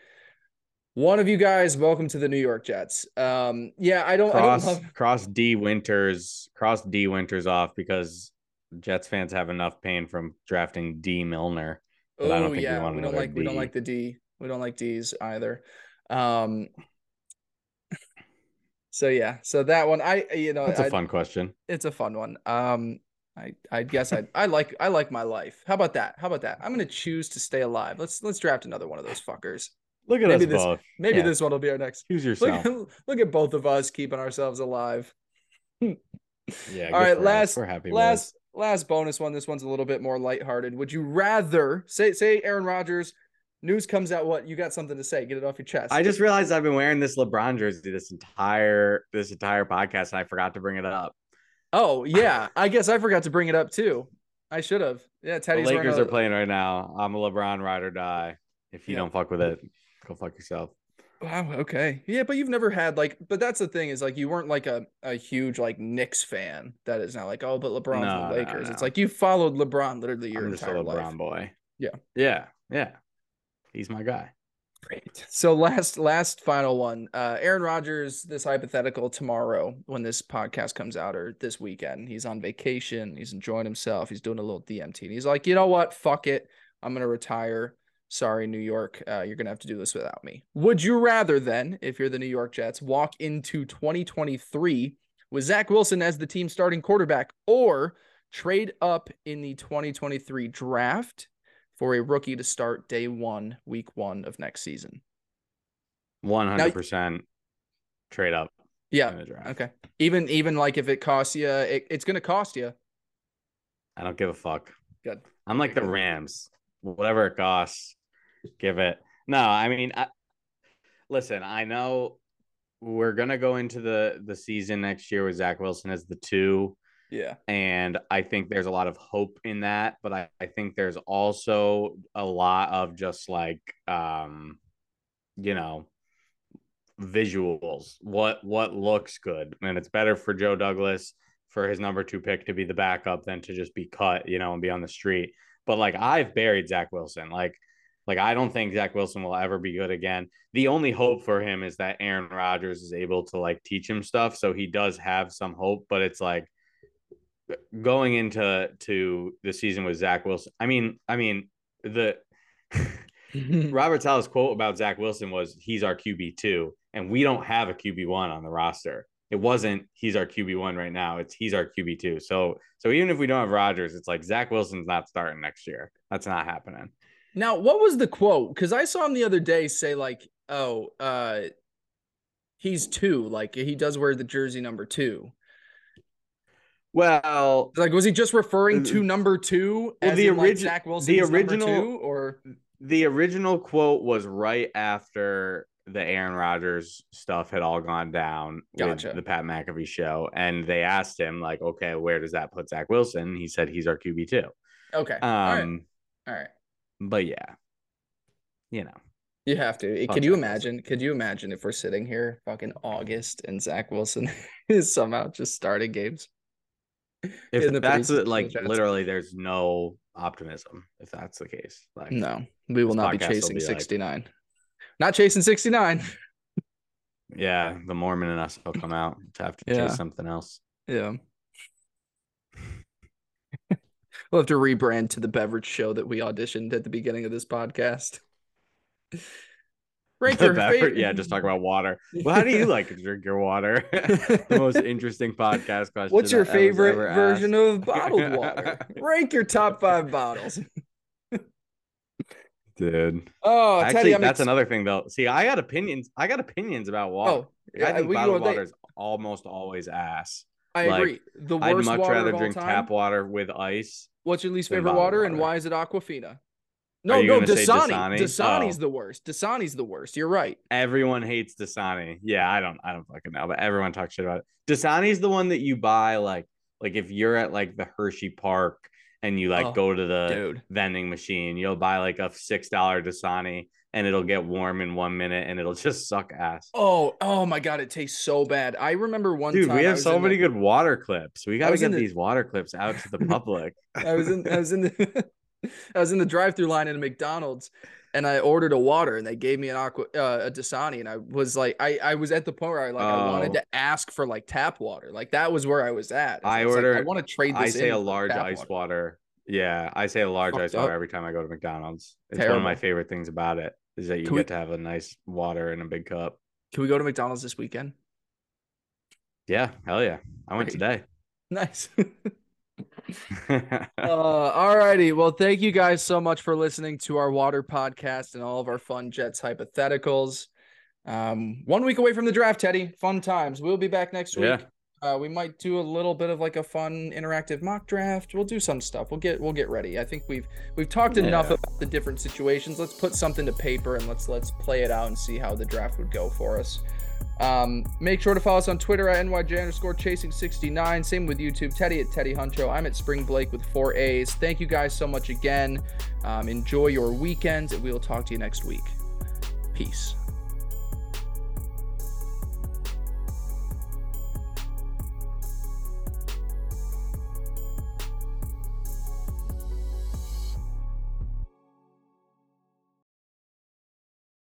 [SPEAKER 1] One of you guys, welcome to the New York Jets. Um, yeah, I don't
[SPEAKER 2] cross
[SPEAKER 1] I don't love...
[SPEAKER 2] cross Dee Winters, cross Dee Winters off because Jets fans have enough pain from drafting Dee Milliner.
[SPEAKER 1] Oh yeah, we, we don't like D. we don't like the D. We don't like D's either. Um, so yeah, so that one I you know
[SPEAKER 2] it's a
[SPEAKER 1] I,
[SPEAKER 2] fun question.
[SPEAKER 1] It's a fun one. Um, I I guess I I like I like my life. How about that? How about that? I'm gonna choose to stay alive. Let's let's draft another one of those fuckers.
[SPEAKER 2] Look at maybe us
[SPEAKER 1] this,
[SPEAKER 2] both.
[SPEAKER 1] Maybe yeah. this one will be our next.
[SPEAKER 2] Choose yourself.
[SPEAKER 1] Look, look at both of us keeping ourselves alive. <laughs>
[SPEAKER 2] yeah.
[SPEAKER 1] All right. Last. We're happy. Last. Last bonus one. This one's a little bit more lighthearted. Would you rather say say Aaron Rodgers news comes out what you got something to say get it off your chest.
[SPEAKER 2] I just realized i've been wearing this lebron jersey this entire this entire podcast and i forgot to bring it up.
[SPEAKER 1] Oh yeah. I guess i forgot to bring it up too. I should have. Yeah Teddy's
[SPEAKER 2] the lakers a... are playing right now. I'm a lebron ride or die. If you yeah. don't fuck with it go fuck yourself.
[SPEAKER 1] Wow okay. Yeah but you've never had like but that's the thing is like you weren't like a, a huge like Knicks fan that is now like oh but LeBron's no, the Lakers. no, no. it's like you followed LeBron literally your I'm entire just a LeBron
[SPEAKER 2] life. boy.
[SPEAKER 1] Yeah.
[SPEAKER 2] Yeah yeah he's my guy.
[SPEAKER 1] Great. So last last final one. Uh Aaron Rodgers, this hypothetical tomorrow when this podcast comes out or this weekend. He's on vacation, he's enjoying himself, he's doing a little DMT. And he's like, you know what? Fuck it. I'm gonna retire. Sorry, New York. Uh, you're to have to do this without me. Would you rather then, if you're the New York Jets, walk into 2023 with Zach Wilson as the team starting quarterback or trade up in the 2023 draft for a rookie to start day one, week one of next season?
[SPEAKER 2] 100% trade up.
[SPEAKER 1] Yeah. Okay. Even even like if it costs you, it, it's going to cost you.
[SPEAKER 2] I don't give a fuck.
[SPEAKER 1] Good.
[SPEAKER 2] I'm like the Rams. Whatever it costs, give it. No, I mean, I, listen. I know we're gonna go into the the season next year with Zach Wilson as the two.
[SPEAKER 1] Yeah.
[SPEAKER 2] And I think there's a lot of hope in that, but I, I think there's also a lot of just like um, you know, visuals. What what looks good. And it's better for Joe Douglas for his number two pick to be the backup than to just be cut, you know, and be on the street. But like I've buried Zach Wilson. Like like I don't think Zach Wilson will ever be good again. The only hope for him is that Aaron Rodgers is able to like teach him stuff, so he does have some hope. But it's like going into to the season with Zach Wilson. I mean, I mean the <laughs> Robert Saleh's quote about Zach Wilson was he's our QB two, and we don't have a QB one on the roster. It wasn't he's our QB one right now. It's he's our QB two. So so even if we don't have Rodgers, it's like Zach Wilson's not starting next year. That's not happening.
[SPEAKER 1] Now, what was the quote? Because I saw him the other day say like, "Oh, uh, he's two. Like he does wear the jersey number two.
[SPEAKER 2] Well,
[SPEAKER 1] like was he just referring to number two?
[SPEAKER 2] Well, the original like
[SPEAKER 1] the original two, or
[SPEAKER 2] the original quote was right after the Aaron Rodgers stuff had all gone down gotcha. with the Pat McAfee show, and they asked him like, "Okay, where does that put Zach Wilson?" He said he's our QB two.
[SPEAKER 1] Okay.
[SPEAKER 2] Um,
[SPEAKER 1] all right. All right.
[SPEAKER 2] But yeah, you know,
[SPEAKER 1] you have to. Could you imagine? Could you imagine if we're sitting here fucking August and Zach Wilson <laughs> is somehow just starting games?
[SPEAKER 2] If that's like literally, there's no optimism if that's the case. Like,
[SPEAKER 1] no, we will not be chasing be 69. Like, not chasing 69.
[SPEAKER 2] yeah, the Mormon in us will come out to have to yeah. chase something else.
[SPEAKER 1] Yeah. we'll have to rebrand to the beverage show that we auditioned at the beginning of this podcast.
[SPEAKER 2] Rank <laughs> your favorite. Yeah, just talk about water. <laughs> Well, how do you like to drink your water? <laughs> the most interesting podcast question.
[SPEAKER 1] What's your favorite version asked. of bottled water? Rank your top five bottles.
[SPEAKER 2] Dude.
[SPEAKER 1] Oh,
[SPEAKER 2] actually, Teddy, that's ex- another thing though. See, I got opinions. I got opinions about oh, water. Oh, yeah, I think bottled water is almost always ass.
[SPEAKER 1] I like, agree. The worst I'd much rather drink
[SPEAKER 2] tap water with ice.
[SPEAKER 1] What's your least favorite water, water, and why is it Aquafina? No, no, Dasani. Dasani? Dasani's oh. the worst. Dasani's the worst. You're right.
[SPEAKER 2] Everyone hates Dasani. Yeah, I don't I don't fucking know, but everyone talks shit about it. Dasani's the one that you buy like like if you're at like the Hershey Park and you like oh, go to the dude. vending machine, you'll buy like a six dollar Dasani and it'll get warm in one minute and it'll <laughs> just suck ass.
[SPEAKER 1] Oh, oh my god, it tastes so bad. I remember one
[SPEAKER 2] Dude, we have so many the... good water clips. We gotta get the... these water clips out to the public. <laughs>
[SPEAKER 1] I was in I was in the <laughs> <laughs> I was in the drive-through line at a McDonald's and I ordered a water and they gave me an aqua uh, a Dasani and I was like I I was at the point where I like oh. I wanted to oh. ask for like tap water. Like that was where I was at.
[SPEAKER 2] I, I order like,
[SPEAKER 1] I want to trade this
[SPEAKER 2] I say a large ice water. water. Yeah, I say a large Fucked ice up. water every time I go to McDonald's. It's Terrible. one of my favorite things about it is that you Can get we... to have a nice water in a big cup.
[SPEAKER 1] Can we go to McDonald's this weekend?
[SPEAKER 2] Yeah, hell yeah. I went today. <laughs>
[SPEAKER 1] Nice. <laughs> uh, all righty. Well, thank you guys so much for listening to our water podcast and all of our fun Jets hypotheticals. Um, one week away from the draft, Teddy. Fun times. We'll be back next week. Yeah. Uh, we might do a little bit of like a fun interactive mock draft. We'll do some stuff. We'll get we'll get ready. I think we've we've talked yeah. enough about the different situations. Let's put something to paper and let's let's play it out and see how the draft would go for us. Um, make sure to follow us on Twitter at NYJ underscore chasing 69. Same with YouTube. Teddy at Teddy Huncho. I'm at Spring Blake with four A's. Thank you guys so much again. Um, enjoy your weekends, and we will talk to you next week. Peace.